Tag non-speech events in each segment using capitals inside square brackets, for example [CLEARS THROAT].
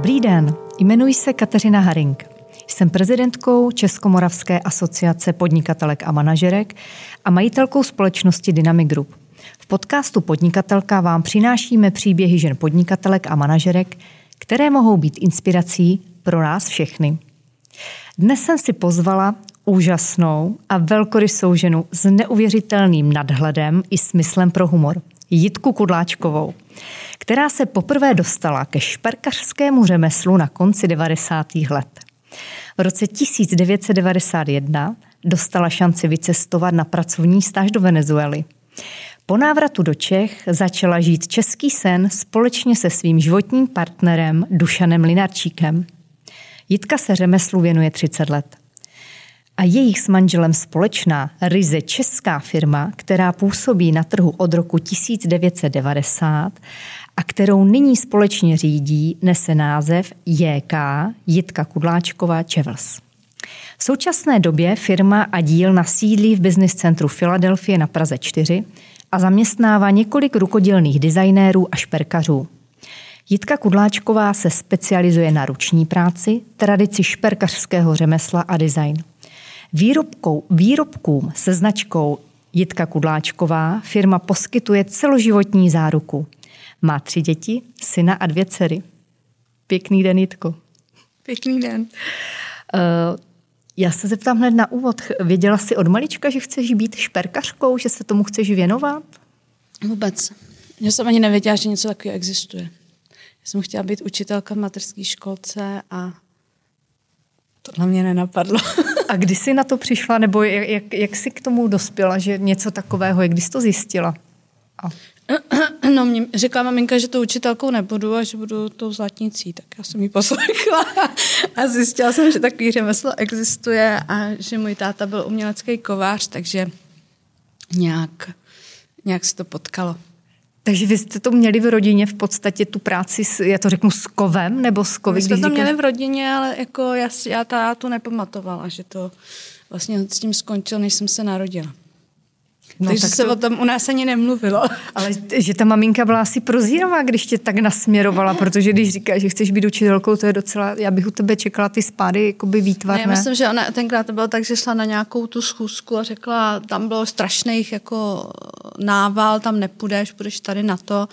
Dobrý den, jmenuji se Kateřina Haring. Jsem prezidentkou Českomoravské asociace podnikatelek a manažerek a majitelkou společnosti Dynamic Group. V podcastu Podnikatelka vám přinášíme příběhy žen podnikatelek a manažerek, které mohou být inspirací pro nás všechny. Dnes jsem si pozvala úžasnou a velkorysou ženu s neuvěřitelným nadhledem i smyslem pro humor. Jitku Kudláčkovou, která se poprvé dostala ke šperkařskému řemeslu na konci 90. let. V roce 1991 dostala šanci vycestovat na pracovní stáž do Venezuely. Po návratu do Čech začala žít český sen společně se svým životním partnerem Dušanem Linarčíkem. Jitka se řemeslu věnuje 30 let a jejich s manželem společná ryze česká firma, která působí na trhu od roku 1990 a kterou nyní společně řídí, nese název JK Jitka Kudláčková Chevels. V současné době firma a díl sídlí v business centru Filadelfie na Praze 4 a zaměstnává několik rukodělných designérů a šperkařů. Jitka Kudláčková se specializuje na ruční práci, tradici šperkařského řemesla a design. Výrobkou, výrobkům se značkou Jitka Kudláčková firma poskytuje celoživotní záruku. Má tři děti, syna a dvě dcery. Pěkný den, Jitko. Pěkný den. Uh, já se zeptám hned na úvod. Věděla jsi od malička, že chceš být šperkařkou, že se tomu chceš věnovat? Vůbec. Já jsem ani nevěděla, že něco takového existuje. Já jsem chtěla být učitelka v materské školce a to na mě nenapadlo. [LAUGHS] A kdy jsi na to přišla, nebo jak, jak, jsi k tomu dospěla, že něco takového, jak jsi to zjistila? A... [CLEARS THROAT] No, mě řekla maminka, že to učitelkou nebudu a že budu tou zlatnicí, tak já jsem ji poslechla [LAUGHS] a zjistila jsem, že takový řemeslo existuje a že můj táta byl umělecký kovář, takže nějak, nějak se to potkalo. Takže vy jste to měli v rodině v podstatě tu práci, s, já to řeknu, s kovem nebo s kovy? My jsme to říká... měli v rodině, ale jako já, já ta to nepamatovala, že to vlastně s tím skončilo, než jsem se narodila. No, Takže tak se to... o tom u nás ani nemluvilo. [LAUGHS] Ale že ta maminka byla asi prozíravá, když tě tak nasměrovala, protože když říká, že chceš být učitelkou, to je docela, já bych u tebe čekala ty spády jakoby výtvarné. Ne, já myslím, že ona tenkrát to bylo tak, že šla na nějakou tu schůzku a řekla, tam bylo strašných jako nával, tam nepůjdeš, budeš tady na to.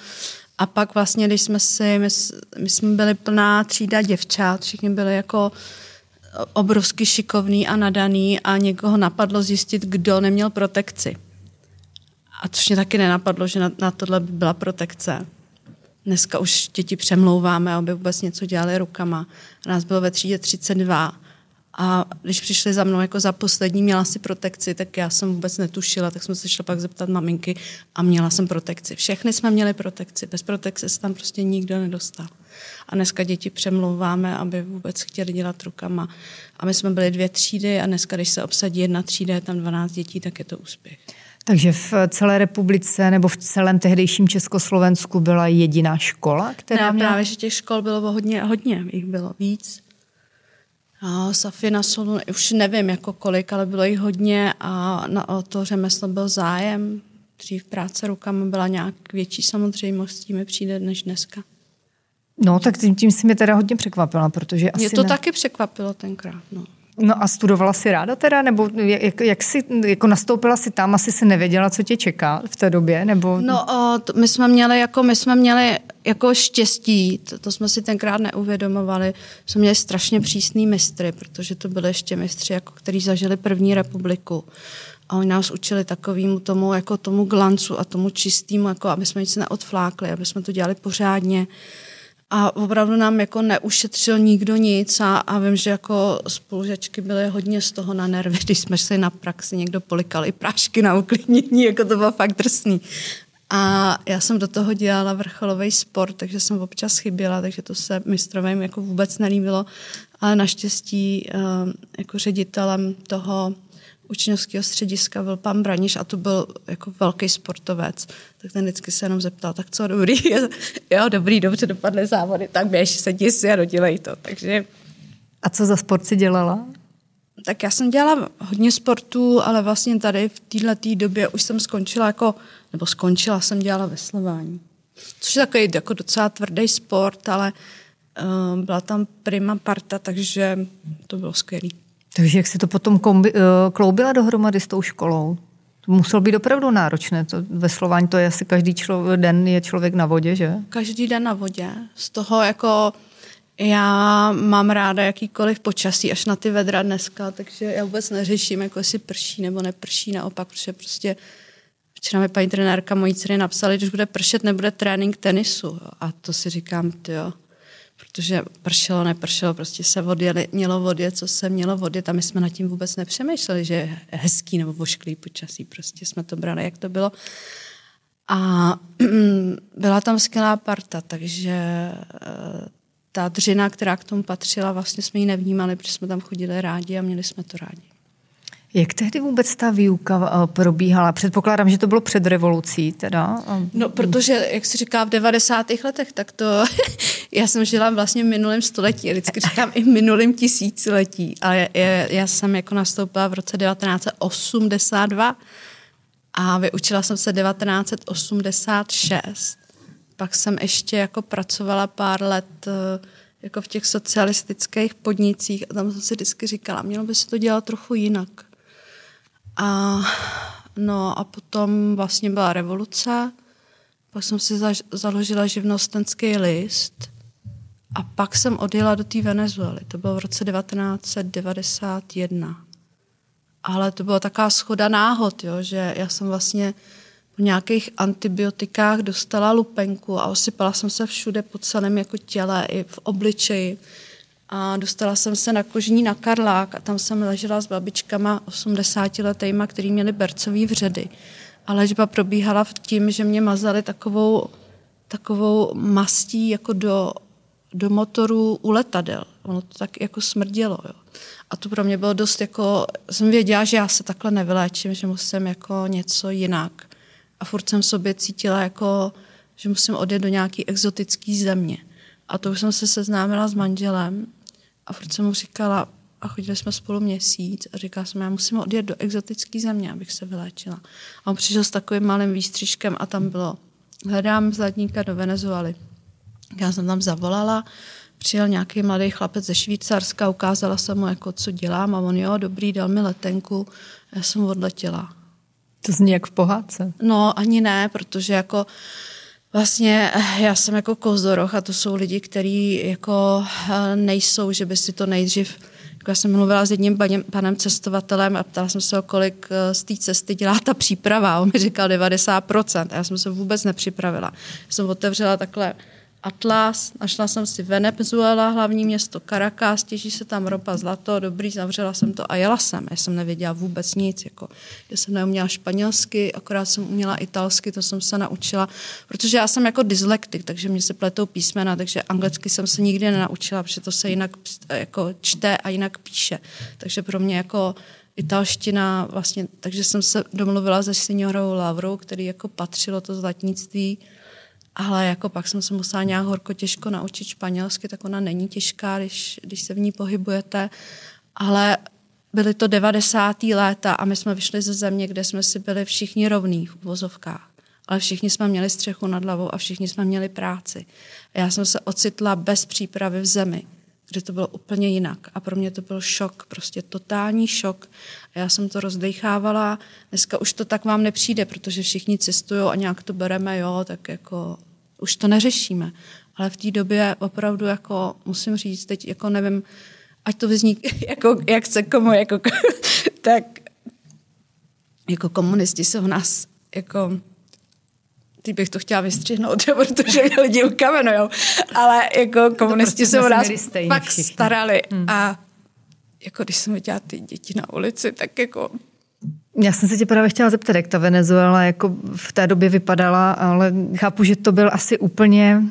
A pak vlastně, když jsme si, my, my jsme byli plná třída děvčat, všichni byli jako obrovsky šikovný a nadaný a někoho napadlo zjistit, kdo neměl protekci. A což mě taky nenapadlo, že na, na tohle by byla protekce. Dneska už děti přemlouváme, aby vůbec něco dělali rukama. Nás bylo ve třídě 32 a když přišli za mnou jako za poslední, měla si protekci, tak já jsem vůbec netušila, tak jsme se šla pak zeptat maminky a měla jsem protekci. Všechny jsme měli protekci, bez protekce se tam prostě nikdo nedostal. A dneska děti přemlouváme, aby vůbec chtěli dělat rukama. A my jsme byli dvě třídy a dneska, když se obsadí jedna třída, je tam 12 dětí, tak je to úspěch. Takže v celé republice nebo v celém tehdejším Československu byla jediná škola, která ne, měla... právě, že těch škol bylo hodně, hodně, jich bylo víc. A Safina Solu, už nevím jako kolik, ale bylo jich hodně a na o to řemeslo byl zájem. Dřív práce rukama byla nějak větší samozřejmostí, mi přijde než dneska. No, tak tím, tím si mě teda hodně překvapila, protože asi Mě to ne... taky překvapilo tenkrát, no. No a studovala si ráda teda, nebo jak, jak si, jako nastoupila si tam, asi si nevěděla, co tě čeká v té době, nebo? No, o, to, my jsme měli jako, my jsme měli jako štěstí, to, to jsme si tenkrát neuvědomovali, jsme měli strašně přísný mistry, protože to byly ještě mistři, jako, kteří zažili první republiku. A oni nás učili takovému tomu, jako tomu glancu a tomu čistému, jako aby jsme nic neodflákli, aby jsme to dělali pořádně a opravdu nám jako neušetřil nikdo nic a, a vím, že jako spolužačky byly hodně z toho na nervy, [LAUGHS] když jsme šli na praxi, někdo polikal i prášky na uklidnění, jako to bylo fakt drsný. A já jsem do toho dělala vrcholový sport, takže jsem občas chyběla, takže to se mistrovým jako vůbec nelíbilo. Ale naštěstí eh, jako ředitelem toho učňovského střediska byl pan Braniš a to byl jako velký sportovec. Tak ten vždycky se jenom zeptal, tak co, dobrý? [LAUGHS] jo, dobrý, dobře dopadly závody, tak běž, sedí si a dodělej to. Takže... A co za sport si dělala? Tak já jsem dělala hodně sportů, ale vlastně tady v této době už jsem skončila jako, nebo skončila jsem dělala veslování. Což je takový jako docela tvrdý sport, ale Uh, byla tam prima parta, takže to bylo skvělé. Takže jak si to potom kombi- uh, kloubila dohromady s tou školou? To muselo být opravdu náročné. To ve Slování to je asi každý člo- den je člověk na vodě, že? Každý den na vodě. Z toho jako já mám ráda jakýkoliv počasí, až na ty vedra dneska, takže já vůbec neřeším, jako jestli prší nebo neprší, naopak, protože prostě včera mi paní trenérka mojí dcery napsali, když bude pršet, nebude trénink tenisu. A to si říkám, jo, protože pršelo, nepršelo, prostě se odjeli, mělo vody, co se mělo vody, tam my jsme nad tím vůbec nepřemýšleli, že je hezký nebo vošklý počasí, prostě jsme to brali, jak to bylo. A [CLEARS THROAT] byla tam skvělá parta, takže eh, ta dřina, která k tomu patřila, vlastně jsme ji nevnímali, protože jsme tam chodili rádi a měli jsme to rádi. Jak tehdy vůbec ta výuka eh, probíhala? Předpokládám, že to bylo před revolucí teda. No, protože, jak se říká, v 90. letech, tak to, [LAUGHS] já jsem žila vlastně v minulém století, vždycky říkám i v minulém tisíciletí, ale já, já jsem jako nastoupila v roce 1982 a vyučila jsem se 1986 pak jsem ještě jako pracovala pár let eh, jako v těch socialistických podnicích a tam jsem si vždycky říkala, mělo by se to dělat trochu jinak. A, no a potom vlastně byla revoluce, pak jsem si zaž, založila živnostenský list a pak jsem odjela do té Venezuely. To bylo v roce 1991. Ale to byla taková schoda náhod, jo, že já jsem vlastně v nějakých antibiotikách dostala lupenku a osypala jsem se všude po celém jako těle i v obličeji. A dostala jsem se na kožní na Karlák a tam jsem ležela s babičkama 80 letejma, který měli bercový vředy. A léčba probíhala v tím, že mě mazali takovou, takovou mastí jako do, do motoru u letadel. Ono to tak jako smrdělo. Jo. A to pro mě bylo dost jako, jsem věděla, že já se takhle nevyléčím, že musím jako něco jinak a furt jsem sobě cítila jako, že musím odjet do nějaký exotický země. A to už jsem se seznámila s manželem a furt jsem mu říkala, a chodili jsme spolu měsíc a říkala jsem, já musím odjet do exotické země, abych se vyléčila. A on přišel s takovým malým výstřižkem a tam bylo, hledám zlatníka do Venezuely. Já jsem tam zavolala, přijel nějaký mladý chlapec ze Švýcarska, ukázala jsem mu, jako, co dělám a on, jo, dobrý, dal mi letenku, já jsem odletěla. To zní jak v pohádce. No, ani ne, protože jako Vlastně eh, já jsem jako kozoroch a to jsou lidi, kteří jako eh, nejsou, že by si to nejdřív jako já jsem mluvila s jedním panem, panem cestovatelem a ptala jsem se ho, kolik eh, z té cesty dělá ta příprava. On mi říkal 90%. A já jsem se vůbec nepřipravila. Já jsem otevřela takhle Atlas, našla jsem si Venezuela, hlavní město Caracas, těží se tam ropa, zlato, dobrý, zavřela jsem to a jela jsem. Já jsem nevěděla vůbec nic, jako, já jsem neuměla španělsky, akorát jsem uměla italsky, to jsem se naučila, protože já jsem jako dyslektik, takže mě se pletou písmena, takže anglicky jsem se nikdy nenaučila, protože to se jinak jako čte a jinak píše. Takže pro mě jako italština vlastně, takže jsem se domluvila se seniorou Lavrou, který jako patřilo to zlatnictví, ale jako pak jsem se musela nějak horko těžko naučit španělsky, tak ona není těžká, když, když se v ní pohybujete. Ale byly to 90. léta a my jsme vyšli ze země, kde jsme si byli všichni rovní v uvozovkách. Ale všichni jsme měli střechu nad hlavou a všichni jsme měli práci. Já jsem se ocitla bez přípravy v zemi, kde to bylo úplně jinak. A pro mě to byl šok, prostě totální šok. A já jsem to rozdechávala. Dneska už to tak vám nepřijde, protože všichni cestují a nějak to bereme, jo, tak jako už to neřešíme. Ale v té době opravdu jako musím říct, teď jako nevím, ať to vyzní [LAUGHS] jako, jak se komu, jako, [LAUGHS] tak jako komunisti jsou v nás jako teď bych to chtěla vystřihnout, [LAUGHS] protože mě lidi ukamenujou, ale jako komunisti se o nás pak starali hmm. a jako když jsem viděla ty děti na ulici, tak jako já jsem se tě právě chtěla zeptat, jak ta Venezuela jako v té době vypadala, ale chápu, že to byl asi úplně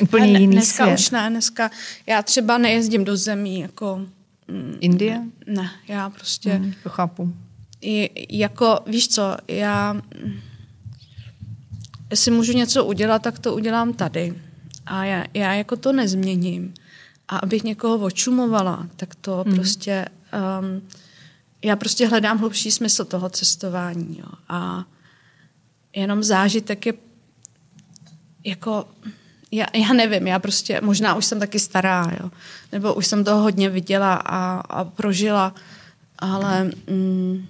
úplně ne, jiný dneska svět. už ne, dneska já třeba nejezdím do zemí jako... Mm, Indie? Ne, já prostě... Mm, to chápu. I, jako, víš co, já... Jestli můžu něco udělat, tak to udělám tady. A já, já jako to nezměním. A abych někoho očumovala, tak to mm. prostě... Um, já prostě hledám hlubší smysl toho cestování. Jo. A jenom zážitek je jako já, já nevím, já prostě, možná už jsem taky stará, jo. Nebo už jsem toho hodně viděla a, a prožila, ale mm,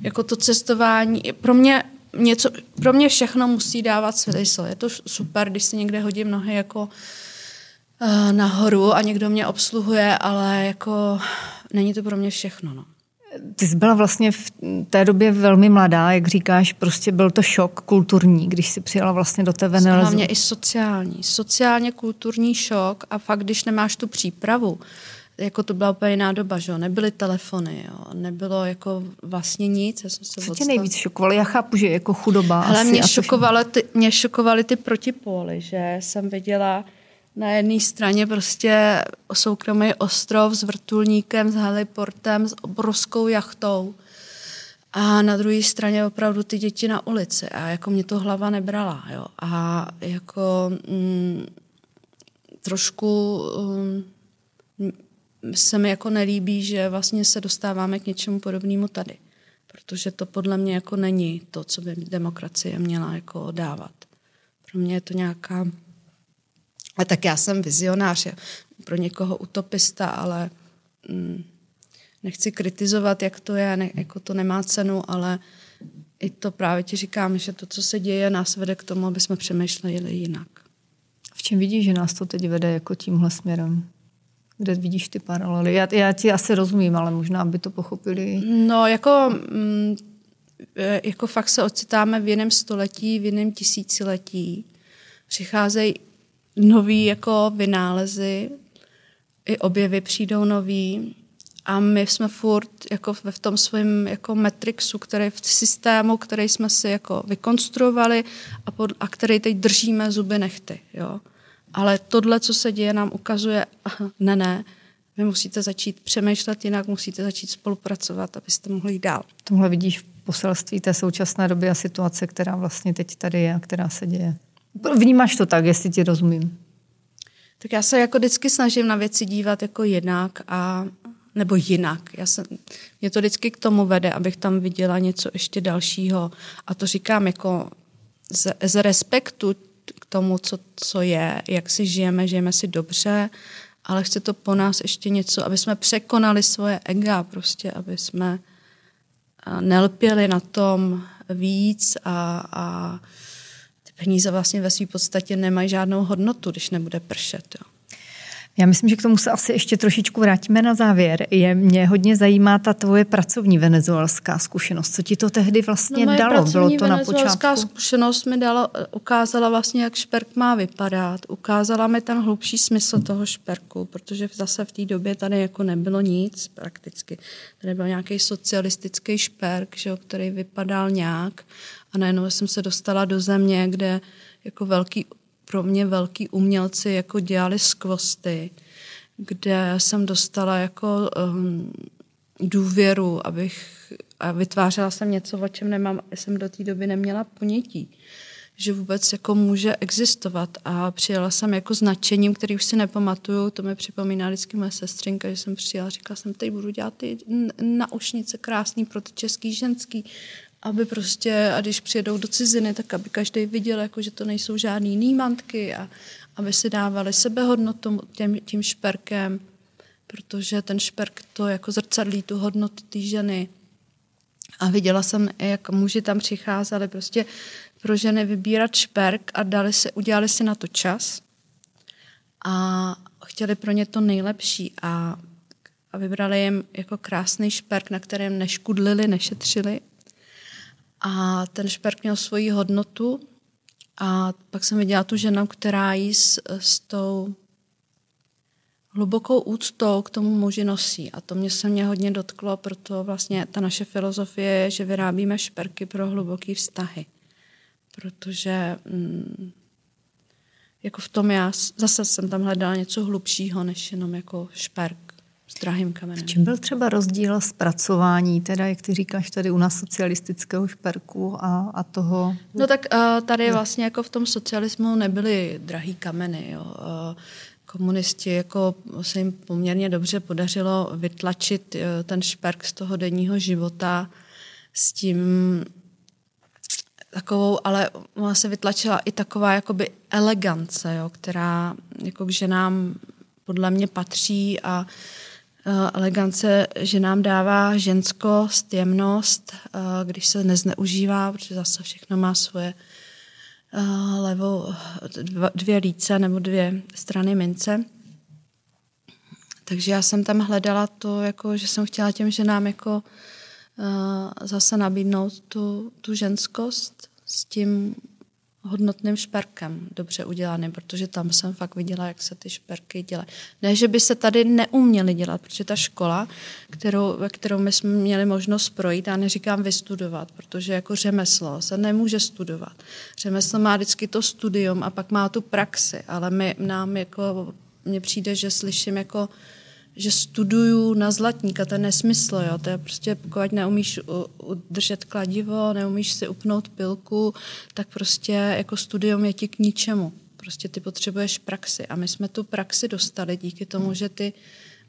jako to cestování, pro mě něco, pro mě všechno musí dávat smysl. Je to super, když si někde hodím nohy jako uh, nahoru a někdo mě obsluhuje, ale jako není to pro mě všechno, no. Ty jsi byla vlastně v té době velmi mladá, jak říkáš, prostě byl to šok kulturní, když jsi přijela vlastně do té Venezuely. Hlavně i sociální. Sociálně kulturní šok a fakt, když nemáš tu přípravu, jako to byla úplně jiná doba, že jo? nebyly telefony, jo? nebylo jako vlastně nic. Já jsem se Co tě nejvíc šokovalo? Já chápu, že jako chudoba Ale mě, šokovaly ty, mě šokovaly ty protipóly, že jsem viděla na jedné straně prostě soukromý ostrov s vrtulníkem, s heliportem, s obrovskou jachtou. A na druhé straně opravdu ty děti na ulici. A jako mě to hlava nebrala. Jo. A jako mm, trošku mm, se mi jako nelíbí, že vlastně se dostáváme k něčemu podobnému tady. Protože to podle mě jako není to, co by demokracie měla jako dávat. Pro mě je to nějaká a tak já jsem vizionář, pro někoho utopista, ale mm, nechci kritizovat, jak to je, ne, jako to nemá cenu, ale i to právě ti říkám, že to, co se děje, nás vede k tomu, aby jsme přemýšleli jinak. V čem vidíš, že nás to teď vede jako tímhle směrem? Kde vidíš ty paralely? Já, já ti asi rozumím, ale možná by to pochopili. No, jako, mm, e, jako fakt se ocitáme v jiném století, v jiném tisíciletí. Přicházejí nový jako vynálezy, i objevy přijdou nový a my jsme furt jako v tom svém jako metrixu, který v systému, který jsme si jako vykonstruovali a, pod, a který teď držíme zuby nechty. Jo. Ale tohle, co se děje, nám ukazuje, [LAUGHS] ne, ne, vy musíte začít přemýšlet jinak, musíte začít spolupracovat, abyste mohli jít dál. Tohle vidíš v poselství té současné doby a situace, která vlastně teď tady je a která se děje. Vnímáš to tak, jestli ti rozumím? Tak já se jako vždycky snažím na věci dívat jako jinak a nebo jinak. Já se, mě to vždycky k tomu vede, abych tam viděla něco ještě dalšího. A to říkám jako z, z respektu k tomu, co, co je, jak si žijeme, žijeme si dobře, ale chce to po nás ještě něco, aby jsme překonali svoje ega, prostě, aby jsme nelpěli na tom víc a, a peníze vlastně ve své podstatě nemají žádnou hodnotu, když nebude pršet. Jo. Já myslím, že k tomu se asi ještě trošičku vrátíme na závěr. Je, mě hodně zajímá ta tvoje pracovní venezuelská zkušenost. Co ti to tehdy vlastně no, dalo? Bylo to na počátku? zkušenost mi dala, ukázala vlastně, jak šperk má vypadat. Ukázala mi ten hlubší smysl toho šperku, protože zase v té době tady jako nebylo nic prakticky. Tady byl nějaký socialistický šperk, že, který vypadal nějak a najednou jsem se dostala do země, kde jako velký, pro mě velký umělci jako dělali skvosty, kde jsem dostala jako um, důvěru, abych a vytvářela jsem něco, o čem nemám, jsem do té doby neměla ponětí že vůbec jako může existovat. A přijela jsem jako značením, který už si nepamatuju, to mi připomíná vždycky moje sestřinka, že jsem přijela, říkala jsem, teď budu dělat ty naušnice krásný pro ty český ženský aby prostě, a když přijedou do ciziny, tak aby každý viděl, jako, že to nejsou žádný nímantky a aby si dávali sebehodnotu tím, tím šperkem, protože ten šperk to jako zrcadlí tu hodnotu té ženy. A viděla jsem, jak muži tam přicházeli prostě pro ženy vybírat šperk a dali si, udělali si na to čas a chtěli pro ně to nejlepší a, a vybrali jim jako krásný šperk, na kterém neškudlili, nešetřili a ten šperk měl svoji hodnotu a pak jsem viděla tu ženu, která jí s, s tou hlubokou úctou k tomu muži nosí. A to mě se mě hodně dotklo, proto vlastně ta naše filozofie je, že vyrábíme šperky pro hluboké vztahy. Protože mm, jako v tom já zase jsem tam hledala něco hlubšího, než jenom jako šperk s drahým kamenem. V čem byl třeba rozdíl zpracování, teda jak ty říkáš tady u nás socialistického šperku a, a toho? No tak uh, tady vlastně jako v tom socialismu nebyly drahý kameny. Jo. Uh, komunisti jako se jim poměrně dobře podařilo vytlačit uh, ten šperk z toho denního života s tím takovou, ale ona se vytlačila i taková jakoby elegance, jo, která jako k ženám podle mě patří a uh, elegance ženám dává ženskost, jemnost, uh, když se nezneužívá, protože zase všechno má svoje uh, levou dvě líce nebo dvě strany mince. Takže já jsem tam hledala to, jako, že jsem chtěla těm ženám jako zase nabídnout tu, tu ženskost s tím hodnotným šperkem dobře udělaným, protože tam jsem fakt viděla, jak se ty šperky dělají. Ne, že by se tady neuměly dělat, protože ta škola, kterou, ve kterou my jsme měli možnost projít, já neříkám vystudovat, protože jako řemeslo se nemůže studovat. Řemeslo má vždycky to studium a pak má tu praxi, ale my, nám jako, mně přijde, že slyším jako že studuju na zlatníka, to je nesmysl, jo. To je prostě, pokud neumíš udržet kladivo, neumíš si upnout pilku, tak prostě jako studium je ti k ničemu. Prostě ty potřebuješ praxi. A my jsme tu praxi dostali díky tomu, že ty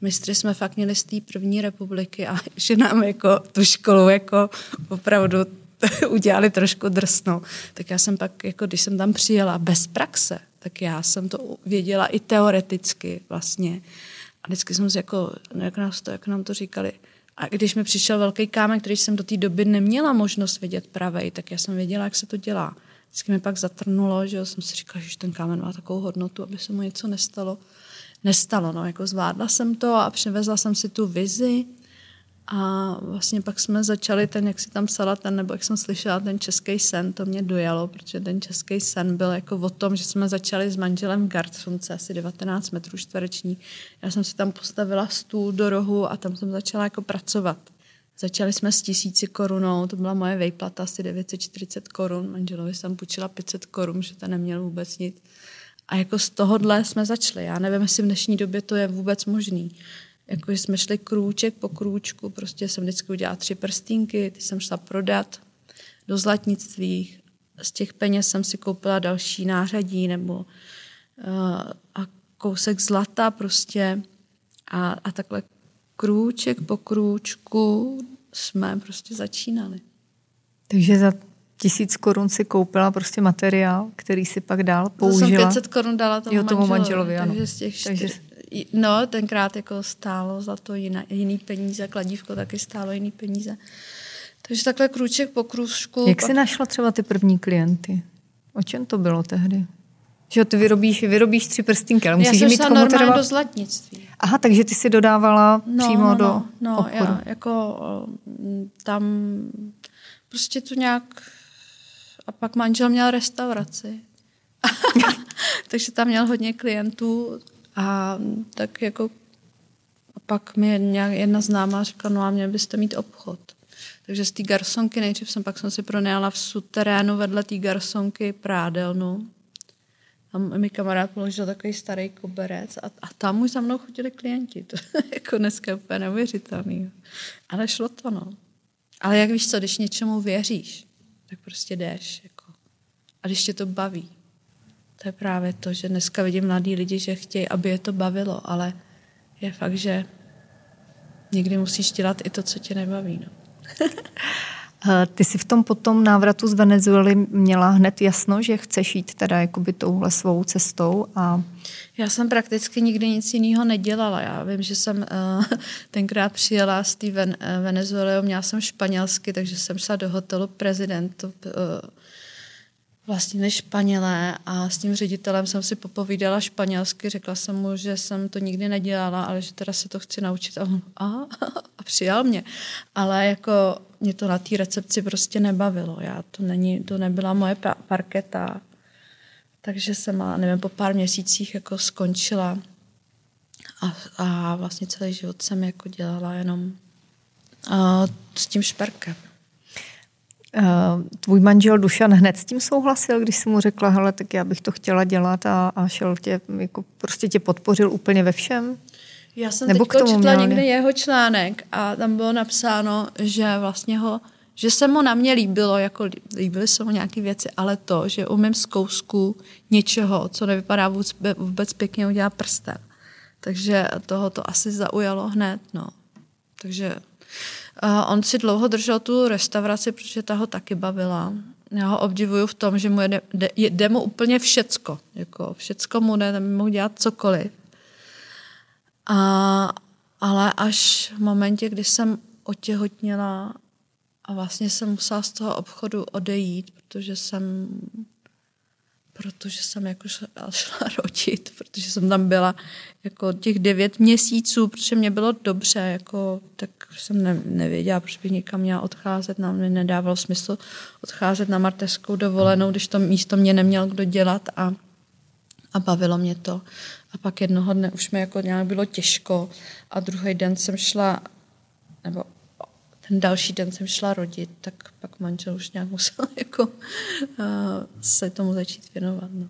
mistry jsme fakt měli z té první republiky a [LAUGHS] že nám jako tu školu jako opravdu [LAUGHS] udělali trošku drsnou. Tak já jsem pak, jako když jsem tam přijela bez praxe, tak já jsem to věděla i teoreticky vlastně a vždycky jsem si jako, no jak, nás to, jak nám to říkali, a když mi přišel velký kámen, který jsem do té doby neměla možnost vidět pravej, tak já jsem věděla, jak se to dělá. Vždycky mi pak zatrnulo, že jsem si říkala, že ten kámen má takovou hodnotu, aby se mu něco nestalo. Nestalo, no, jako zvládla jsem to a přivezla jsem si tu vizi a vlastně pak jsme začali ten, jak si tam psala ten, nebo jak jsem slyšela, ten český sen, to mě dojalo, protože ten český sen byl jako o tom, že jsme začali s manželem v Gartronce, asi 19 metrů čtvereční. Já jsem si tam postavila stůl do rohu a tam jsem začala jako pracovat. Začali jsme s tisíci korunou, to byla moje vejplata, asi 940 korun. Manželovi jsem půjčila 500 korun, že to neměl vůbec nic. A jako z tohohle jsme začali. Já nevím, jestli v dnešní době to je vůbec možný jako jsme šli krůček po krůčku, prostě jsem vždycky udělala tři prstínky, ty jsem šla prodat do zlatnictví. Z těch peněz jsem si koupila další nářadí nebo uh, a kousek zlata prostě a, a takhle krůček po krůčku jsme prostě začínali. Takže za tisíc korun si koupila prostě materiál, který si pak dál použila. To jsem 500 korun dala tomu, jo, tomu manželovi. manželovi ano. Takže z těch čtyř, takže No, tenkrát jako stálo za to jiná, jiný peníze, kladívko taky stálo jiný peníze. Takže takhle krůček po krůžku. Jak pak... jsi našla třeba ty první klienty? O čem to bylo tehdy? Že ty vyrobíš, vyrobíš tři prstínky, ale musíš já mít komu teda... do zlatnictví. Aha, takže ty si dodávala no, přímo no, do no, no, obchodu. Já, jako tam prostě to nějak... A pak manžel měl restauraci. [LAUGHS] takže tam měl hodně klientů, a tak jako a pak mi nějak jedna známá řekla, no a měli byste mít obchod. Takže z té garsonky nejdřív jsem pak jsem si pronajala v suterénu vedle té garsonky prádelnu. Tam mi kamarád položil takový starý koberec a, a tam už za mnou chodili klienti. To je [LAUGHS] jako dneska úplně neuvěřitelný. Ale šlo to, no. Ale jak víš co, když něčemu věříš, tak prostě jdeš. Jako. A když tě to baví, to je právě to, že dneska vidím mladí lidi, že chtějí, aby je to bavilo, ale je fakt, že někdy musíš dělat i to, co tě nebaví. No. [LAUGHS] Ty jsi v tom potom návratu z Venezuely měla hned jasno, že chceš jít teda jakoby touhle svou cestou a... Já jsem prakticky nikdy nic jiného nedělala. Já vím, že jsem uh, [LAUGHS] tenkrát přijela z té Ven- Venezuely, měla jsem španělsky, takže jsem šla do hotelu prezidentu uh, vlastně Španělé a s tím ředitelem jsem si popovídala španělsky, řekla jsem mu, že jsem to nikdy nedělala, ale že teda se to chci naučit a on a, [LAUGHS] a přijal mě. Ale jako mě to na té recepci prostě nebavilo. Já to, není, to nebyla moje parketa. Takže jsem, nevím, po pár měsících jako skončila a, a vlastně celý život jsem jako dělala jenom a, s tím šperkem. Eh, tvůj manžel Dušan hned s tím souhlasil, když jsi mu řekla, hele, tak já bych to chtěla dělat a, a šel tě, jako prostě tě podpořil úplně ve všem? Já jsem Nebo teď četla někde jeho článek a tam bylo napsáno, že vlastně ho, že se mu na mě líbilo, jako líbily se mu nějaké věci, ale to, že umím z kousku něčeho, co nevypadá vůbec, vůbec pěkně, udělá prstem. Takže toho to asi zaujalo hned, no. Takže On si dlouho držel tu restauraci, protože ta ho taky bavila. já ho obdivuju v tom, že mu jde, jde, jde mu úplně všecko. Jako všecko mu jde, mohu dělat cokoliv. A, ale až v momentě, kdy jsem otěhotněla a vlastně jsem musela z toho obchodu odejít, protože jsem protože jsem jako šla, [LAUGHS] šla rodit, protože jsem tam byla jako těch devět měsíců, protože mě bylo dobře, jako, tak jsem ne, nevěděla, proč bych někam měla odcházet, nám mi nedávalo smysl odcházet na marteskou dovolenou, když to místo mě neměl kdo dělat a, a bavilo mě to. A pak jednoho dne už mi jako nějak bylo těžko a druhý den jsem šla, nebo další den jsem šla rodit, tak pak manžel už nějak musel [LAUGHS] jako uh, se tomu začít věnovat. No.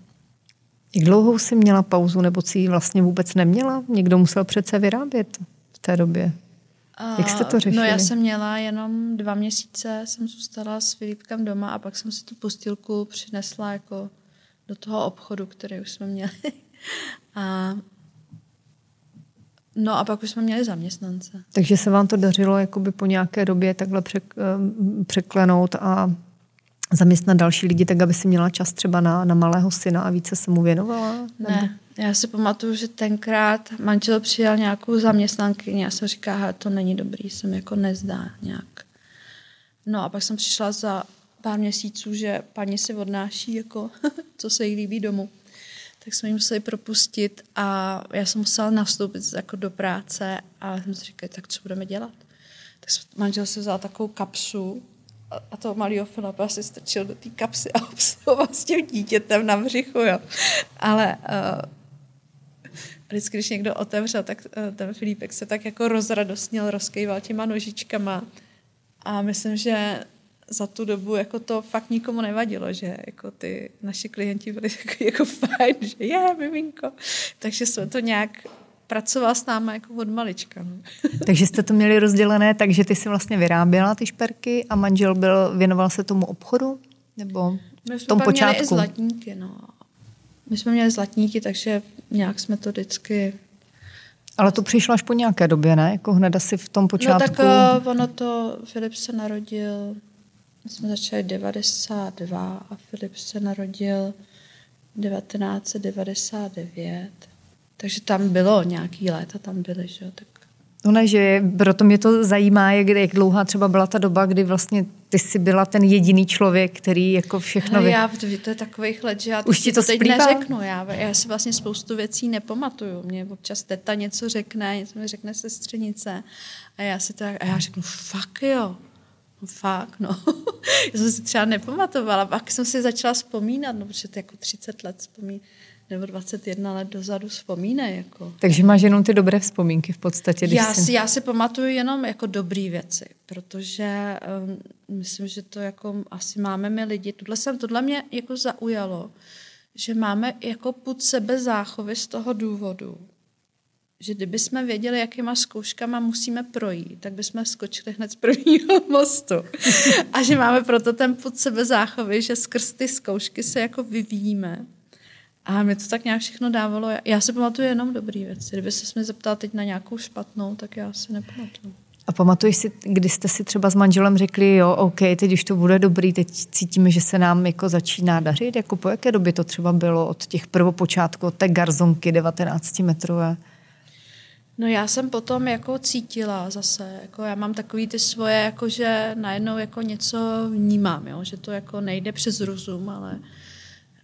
Jak dlouhou jsi měla pauzu, nebo si ji vlastně vůbec neměla? Někdo musel přece vyrábět v té době. Jak jste to řešili? No já jsem měla jenom dva měsíce, jsem zůstala s Filipkem doma a pak jsem si tu postilku přinesla jako do toho obchodu, který už jsme měli. [LAUGHS] A No a pak už jsme měli zaměstnance. Takže se vám to dařilo jakoby po nějaké době takhle přek, eh, překlenout a zaměstnat další lidi, tak aby si měla čas třeba na, na malého syna a více se mu věnovala? Ne, já si pamatuju, že tenkrát manžel přijal nějakou zaměstnankyni a jsem říká, to není dobrý, jsem jako nezdá nějak. No a pak jsem přišla za pár měsíců, že paní si odnáší, jako, [LAUGHS] co se jí líbí domů tak jsme ji museli propustit a já jsem musela nastoupit jako do práce a jsem si říkala, tak co budeme dělat? Tak manžel se vzal takovou kapsu a toho malého Filipa si strčil do té kapsy a [LAUGHS] obsluhoval s tím dítětem na břichu, jo. Ale uh, vždycky, když někdo otevřel, tak uh, ten Filipek se tak jako rozradostnil, rozkejval těma nožičkama a myslím, že za tu dobu jako to fakt nikomu nevadilo, že jako ty naši klienti byli [LAUGHS] jako, jako fajn, že je, miminko. Takže jsme to nějak pracoval s námi jako od malička. No. [LAUGHS] Takže jste to měli rozdělené, takže ty si vlastně vyráběla ty šperky a manžel byl, věnoval se tomu obchodu? Nebo My v tom počátku? Měli i zlatníky, no. My jsme měli zlatníky, takže nějak jsme to vždycky ale to přišlo až po nějaké době, ne? Jako hned asi v tom počátku. No tak uh, ono to, Filip se narodil my jsme začali 92 a Filip se narodil 1999. Takže tam bylo nějaký léta, tam byly, že jo, tak No ne, že proto mě to zajímá, jak, jak dlouhá třeba byla ta doba, kdy vlastně ty jsi byla ten jediný člověk, který jako všechno... No, já, to, to je takových let, že já Už ti to teď splývá? neřeknu. Já, já si vlastně spoustu věcí nepamatuju. Mě občas teta něco řekne, něco mi řekne sestřenice a já si tak, a já řeknu, fakt jo, Fakt, no. [LAUGHS] Já jsem si třeba nepamatovala, pak jsem si začala vzpomínat, no, protože to jako 30 let vzpomín, nebo 21 let dozadu vzpomínej. Jako. Takže máš jenom ty dobré vzpomínky v podstatě. Když já, si, já si pamatuju jenom jako dobré věci, protože um, myslím, že to jako asi máme my lidi. Tohle, jsem, tohle mě jako zaujalo, že máme jako put sebe záchovy z toho důvodu, že kdyby jsme věděli, jakýma zkouškama musíme projít, tak bychom skočili hned z prvního [LAUGHS] mostu. A že máme proto ten pod sebe záchovy, že skrz ty zkoušky se jako vyvíjíme. A mi to tak nějak všechno dávalo. Já si pamatuju jenom dobrý věci. Kdyby se mě zeptal teď na nějakou špatnou, tak já si nepamatuju. A pamatuješ si, kdy jste si třeba s manželem řekli, jo, OK, teď už to bude dobrý, teď cítíme, že se nám jako začíná dařit? Jako po jaké době to třeba bylo od těch prvopočátků, od té garzonky 19 metrové? No já jsem potom jako cítila zase, jako já mám takový ty svoje, jako že najednou jako něco vnímám, jo? že to jako nejde přes rozum, ale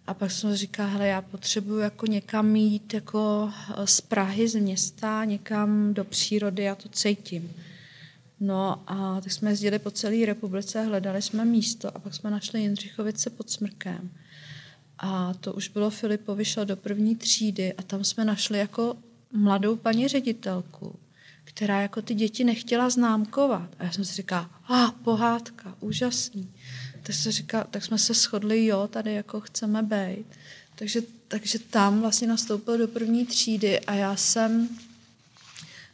a pak jsem říká, hele, já potřebuji jako někam jít jako eh, z Prahy, z města, někam do přírody, já to cítím. No a tak jsme jezdili po celé republice, hledali jsme místo a pak jsme našli Jindřichovice pod Smrkem. A to už bylo Filipovi, šel do první třídy a tam jsme našli jako mladou paní ředitelku, která jako ty děti nechtěla známkovat. A já jsem si říkala, a ah, pohádka, úžasný. Tak, se říkala, tak jsme se shodli, jo, tady jako chceme být. Takže, takže tam vlastně nastoupil do první třídy a já jsem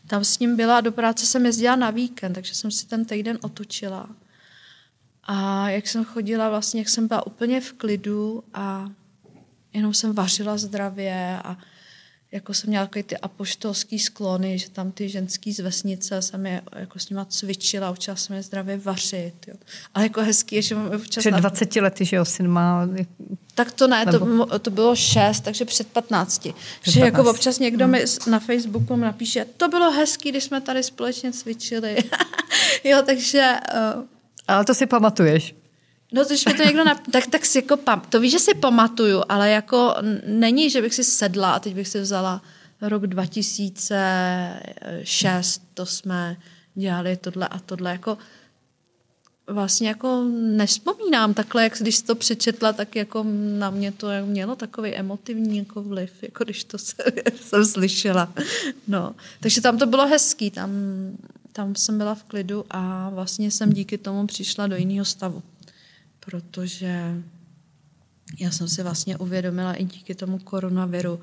tam s ním byla, do práce jsem jezdila na víkend, takže jsem si ten týden otočila. A jak jsem chodila, vlastně, jak jsem byla úplně v klidu a jenom jsem vařila zdravě a jako jsem měla takový ty apoštolský sklony, že tam ty ženský z vesnice jsem je jako s nima cvičila, učila jsem je zdravě vařit. Jo. Ale jako hezký je, že mám občas... Před 20 lety, že jo, syn má... Tak to ne, Nebo... to, to bylo 6, takže před 15. Před že 15. jako občas někdo hmm. mi na Facebooku napíše, to bylo hezký, když jsme tady společně cvičili. [LAUGHS] jo, takže... Uh... Ale to si pamatuješ. No, když mi to někdo nap... [LAUGHS] tak, tak si jako pam... to víš, že si pamatuju, ale jako není, že bych si sedla a teď bych si vzala rok 2006, to jsme dělali tohle a tohle, jako vlastně jako nespomínám takhle, jak když jsi to přečetla, tak jako na mě to mělo takový emotivní jako vliv, jako když to se, [LAUGHS] jsem slyšela. No. Takže tam to bylo hezký, tam, tam jsem byla v klidu a vlastně jsem díky tomu přišla do jiného stavu protože já jsem si vlastně uvědomila i díky tomu koronaviru,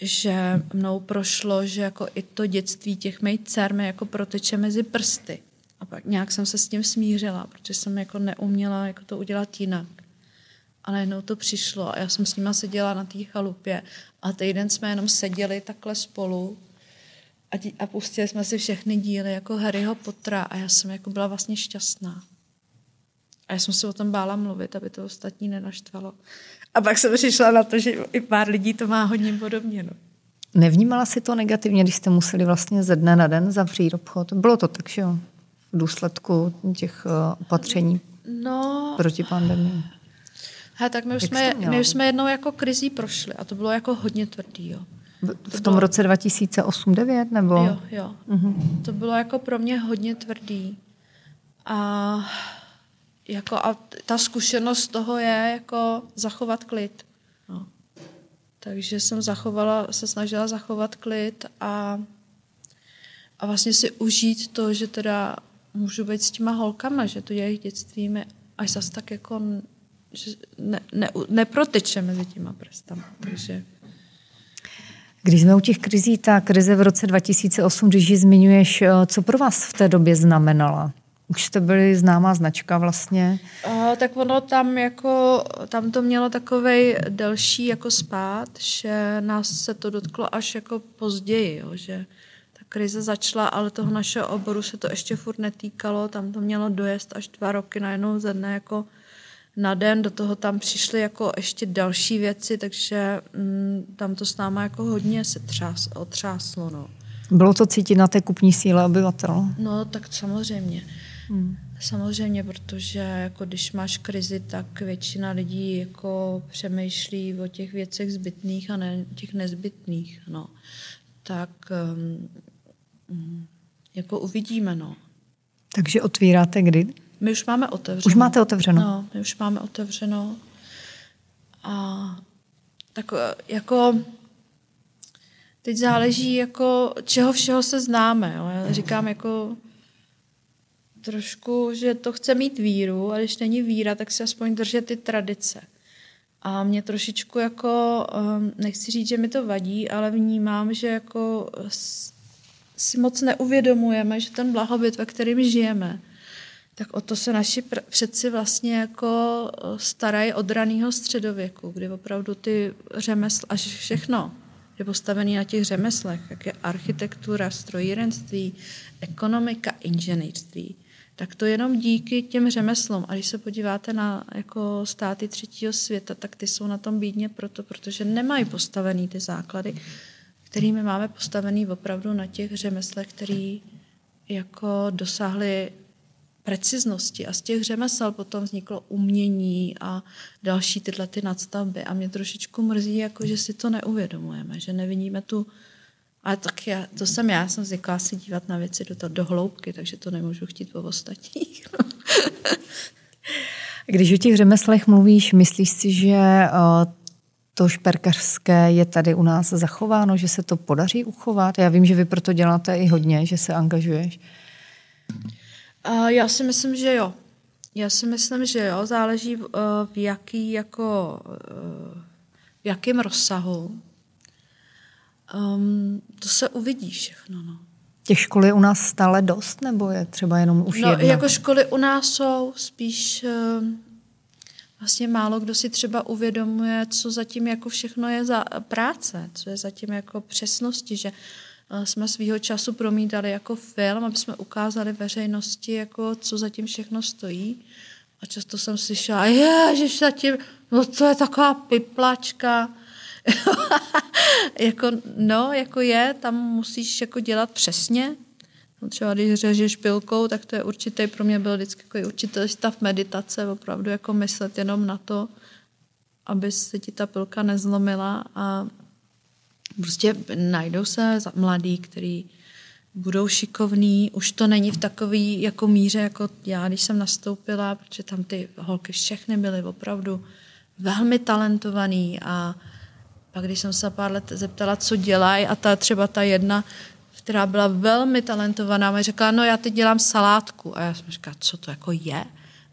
že mnou prošlo, že jako i to dětství těch mých dcer mi jako proteče mezi prsty. A pak nějak jsem se s tím smířila, protože jsem jako neuměla jako to udělat jinak. Ale jednou to přišlo a já jsem s nima seděla na té chalupě a týden jsme jenom seděli takhle spolu a, dí, a pustili jsme si všechny díly jako Harryho Pottera a já jsem jako byla vlastně šťastná. A já jsem se o tom bála mluvit, aby to ostatní nenaštvalo. A pak jsem přišla na to, že i pár lidí to má hodně podobně. No. Nevnímala si to negativně, když jste museli vlastně ze dne na den zavřít obchod? Bylo to tak, že jo? V důsledku těch uh, opatření no, proti pandemii. He, tak my už, jsme, my už jsme jednou jako krizí prošli a to bylo jako hodně tvrdý. Jo. V, v tom bylo... roce 2008-2009 nebo? Jo, jo. Uh-huh. To bylo jako pro mě hodně tvrdý. A jako a ta zkušenost toho je jako zachovat klid. No. Takže jsem zachovala, se snažila zachovat klid a, a vlastně si užít to, že teda můžu být s těma holkama, že to jejich dětství mi až zas tak jako že ne, ne, neproteče mezi těma prstama. Takže když jsme u těch krizí, ta krize v roce 2008, když ji zmiňuješ, co pro vás v té době znamenala? Už jste byli známá značka vlastně? Uh, tak ono tam jako, tam to mělo takovej delší jako spát, že nás se to dotklo až jako později, jo, že ta krize začala, ale toho našeho oboru se to ještě furt netýkalo, tam to mělo dojezd až dva roky najednou ze dne jako na den, do toho tam přišly jako ještě další věci, takže mm, tam to s náma jako hodně se třás, otřáslo. No. Bylo to cítit na té kupní síle obyvatel? No, tak samozřejmě. Hmm. Samozřejmě, protože jako když máš krizi, tak většina lidí jako přemýšlí o těch věcech zbytných a ne těch nezbytných. No. Tak um, jako uvidíme. No. Takže otvíráte kdy? My už máme otevřeno. Už máte otevřeno? No, my už máme otevřeno. A tak jako teď záleží, jako čeho všeho se známe. Jo. Já říkám, jako trošku, že to chce mít víru a když není víra, tak si aspoň držet ty tradice. A mě trošičku jako, ehm, nechci říct, že mi to vadí, ale vnímám, že jako si moc neuvědomujeme, že ten blahobyt, ve kterým žijeme, tak o to se naši předci vlastně jako starají od raného středověku, kdy opravdu ty řemesl a všechno je postavený na těch řemeslech, jak je architektura, strojírenství, ekonomika, inženýrství tak to jenom díky těm řemeslům. A když se podíváte na jako státy třetího světa, tak ty jsou na tom bídně proto, protože nemají postavený ty základy, kterými máme postavený opravdu na těch řemeslech, který jako dosáhly preciznosti a z těch řemesel potom vzniklo umění a další tyhle ty nadstavby a mě trošičku mrzí, jako že si to neuvědomujeme, že nevidíme tu ale tak já, to jsem já, jsem zvyklá si dívat na věci do, do hloubky, takže to nemůžu chtít po ostatních. [LAUGHS] Když o těch řemeslech mluvíš, myslíš si, že eh, to šperkařské je tady u nás zachováno, že se to podaří uchovat? Já vím, že vy proto děláte i hodně, že se angažuješ. Já si myslím, že jo. Já si myslím, že jo. Záleží v, eh, v jaký jako eh, v jakém rozsahu. Um, to se uvidí všechno. No. Těch škol je u nás stále dost, nebo je třeba jenom už no, jedna? jako školy u nás jsou spíš... Uh, vlastně málo kdo si třeba uvědomuje, co zatím jako všechno je za práce, co je zatím jako přesnosti, že eh, jsme svýho času promítali jako film, aby jsme ukázali veřejnosti, jako co zatím všechno stojí. A často jsem slyšela, že zatím, no to je taková piplačka. [LAUGHS] jako, no, jako je, tam musíš jako dělat přesně, No třeba když řežeš pilkou, tak to je určitý, pro mě byl vždycky jako určitý stav meditace, opravdu jako myslet jenom na to, aby se ti ta pilka nezlomila a prostě najdou se mladí, který budou šikovní, už to není v takový jako míře, jako já, když jsem nastoupila, protože tam ty holky všechny byly opravdu velmi talentovaný a pak když jsem se pár let zeptala, co dělají a ta třeba ta jedna která byla velmi talentovaná, mi řekla, no já teď dělám salátku. A já jsem říkala, co to jako je?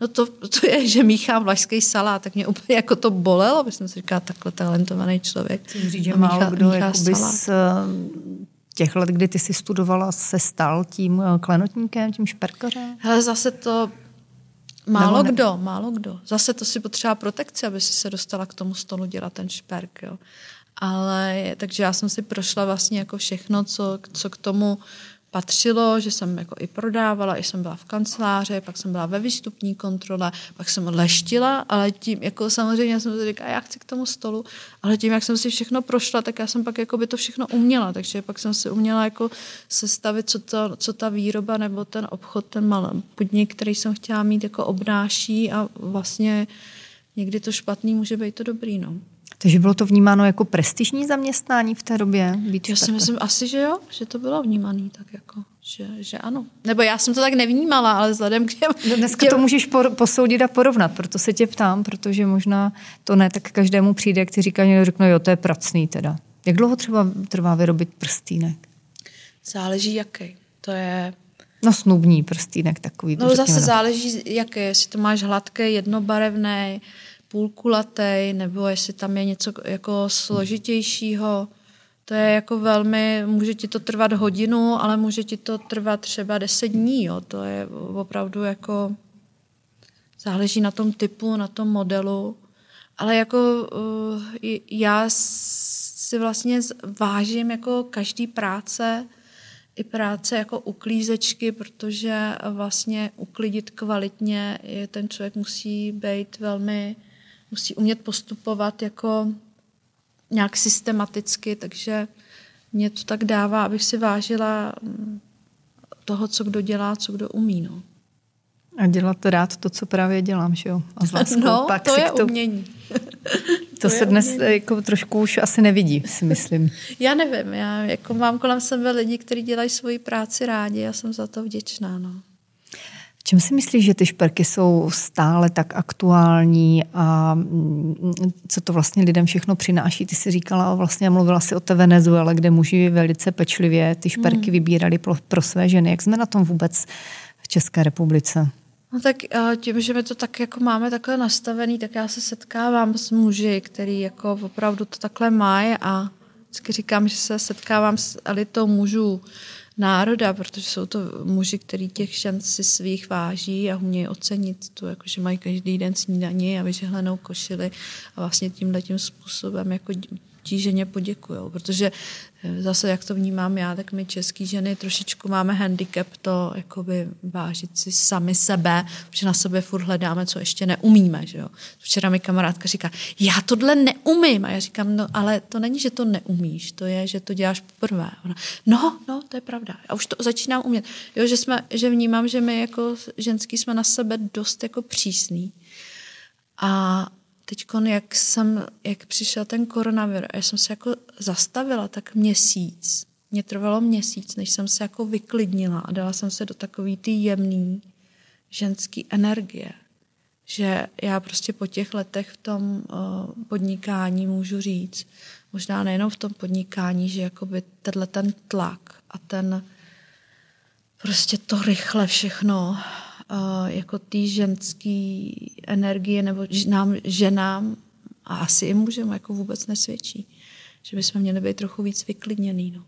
No to, to je, že míchám vlašský salát, tak mě úplně jako to bolelo, protože jsem si říkala, takhle talentovaný člověk. Chci říct, že málo kdo míchá z eh, těch let, kdy ty jsi studovala, se stal tím eh, klenotníkem, tím šperkařem? Hele, zase to Málo ne... kdo, málo kdo. Zase to si potřeba protekci, aby si se dostala k tomu stolu dělat ten šperk. Jo. Ale takže já jsem si prošla vlastně jako všechno, co, co k tomu patřilo, že jsem jako i prodávala, i jsem byla v kanceláři, pak jsem byla ve výstupní kontrole, pak jsem leštila, ale tím, jako samozřejmě jsem si říkala, já chci k tomu stolu, ale tím, jak jsem si všechno prošla, tak já jsem pak jako by to všechno uměla, takže pak jsem si uměla jako sestavit, co, to, co ta výroba nebo ten obchod, ten malý podnik, který jsem chtěla mít, jako obnáší a vlastně někdy to špatný může být to dobrý, no. Takže bylo to vnímáno jako prestižní zaměstnání v té době? Být já si myslím asi, že jo, že to bylo vnímané tak jako, že, že ano. Nebo já jsem to tak nevnímala, ale vzhledem k těm... No dneska těm... to můžeš por, posoudit a porovnat, proto se tě ptám, protože možná to ne tak každému přijde, jak ti říká, že řekne, jo, to je pracný teda. Jak dlouho třeba trvá vyrobit prstýnek? Záleží jaký. To je No snubní prstýnek takový. No zase záleží, jaké. Jestli to máš hladké, jednobarevné, půlkulatej, nebo jestli tam je něco jako složitějšího. To je jako velmi, může ti to trvat hodinu, ale může ti to trvat třeba deset dní. Jo. To je opravdu jako, záleží na tom typu, na tom modelu. Ale jako uh, já si vlastně vážím jako každý práce, i práce jako uklízečky, protože vlastně uklidit kvalitně je ten člověk musí být velmi musí umět postupovat jako nějak systematicky, takže mě to tak dává, abych si vážila mm, toho, co kdo dělá, co kdo umí. No. A dělat rád to, co právě dělám, že jo? A s no, Pak to je to, umění. to, [LAUGHS] to se dnes umění. jako trošku už asi nevidí, si myslím. [LAUGHS] Já nevím, já jako mám kolem sebe lidi, kteří dělají svoji práci rádi, já jsem za to vděčná. No. Čím si myslíš, že ty šperky jsou stále tak aktuální a mm, co to vlastně lidem všechno přináší? Ty jsi říkala, vlastně mluvila si o té Venezuele, kde muži velice pečlivě ty šperky hmm. vybírali pro, pro své ženy. Jak jsme na tom vůbec v České republice? No tak eh, tím, že my to tak jako máme takhle nastavený, tak já se setkávám s muži, který jako opravdu to takhle mají a vždycky říkám, že se setkávám s elitou mužů, národa, protože jsou to muži, kteří těch šancí svých váží a umějí ocenit to, jako že mají každý den snídaní a vyžehlenou košili a vlastně tímhle tím způsobem jako tí ženě poděkují, protože eh, zase, jak to vnímám já, tak my český ženy trošičku máme handicap to jakoby vážit si sami sebe, protože na sebe furt hledáme, co ještě neumíme. Že jo? Včera mi kamarádka říká, já tohle neumím. A já říkám, no ale to není, že to neumíš, to je, že to děláš poprvé. Ona, no, no, to je pravda. A už to začínám umět. Jo, že, jsme, že vnímám, že my jako ženský jsme na sebe dost jako přísný. A teď, jak, jsem, jak přišel ten koronavir a já jsem se jako zastavila tak měsíc, mě trvalo měsíc, než jsem se jako vyklidnila a dala jsem se do takový ty jemný ženský energie, že já prostě po těch letech v tom uh, podnikání můžu říct, možná nejenom v tom podnikání, že jakoby tenhle ten tlak a ten prostě to rychle všechno jako ty ženské energie nebo nám, ženám a asi i mužem jako vůbec nesvědčí. Že bychom měli být trochu víc vyklidněný. No.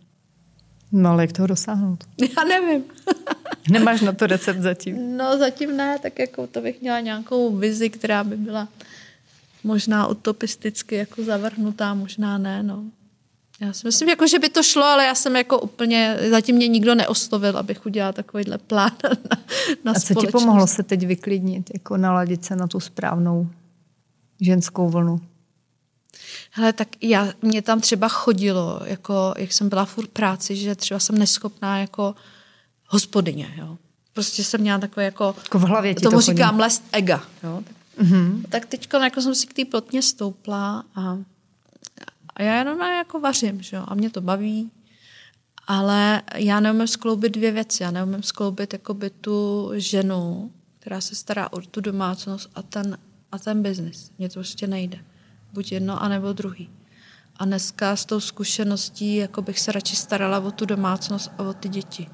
No ale jak toho dosáhnout? [LAUGHS] Já nevím. [LAUGHS] Nemáš na to recept zatím? No zatím ne, tak jako to bych měla nějakou vizi, která by byla možná utopisticky jako zavrhnutá, možná ne, no. Já si myslím, jako, že by to šlo, ale já jsem jako úplně, zatím mě nikdo neoslovil, abych udělala takovýhle plán na, na A co ti pomohlo se teď vyklidnit, jako naladit se na tu správnou ženskou vlnu? Hele, tak já, mě tam třeba chodilo, jako, jak jsem byla furt práci, že třeba jsem neschopná jako hospodyně, jo. Prostě jsem měla takové jako... Jako v hlavě ti Tomu to říkám chodí. lest ega, jo. Mm-hmm. Tak teď jako jsem si k té plotně stoupla a, a já jenom jako vařím, že jo, a mě to baví, ale já neumím skloubit dvě věci. Já neumím skloubit jakoby tu ženu, která se stará o tu domácnost a ten, a ten biznis. Mně to prostě nejde. Buď jedno, anebo druhý. A dneska s tou zkušeností jako bych se radši starala o tu domácnost a o ty děti.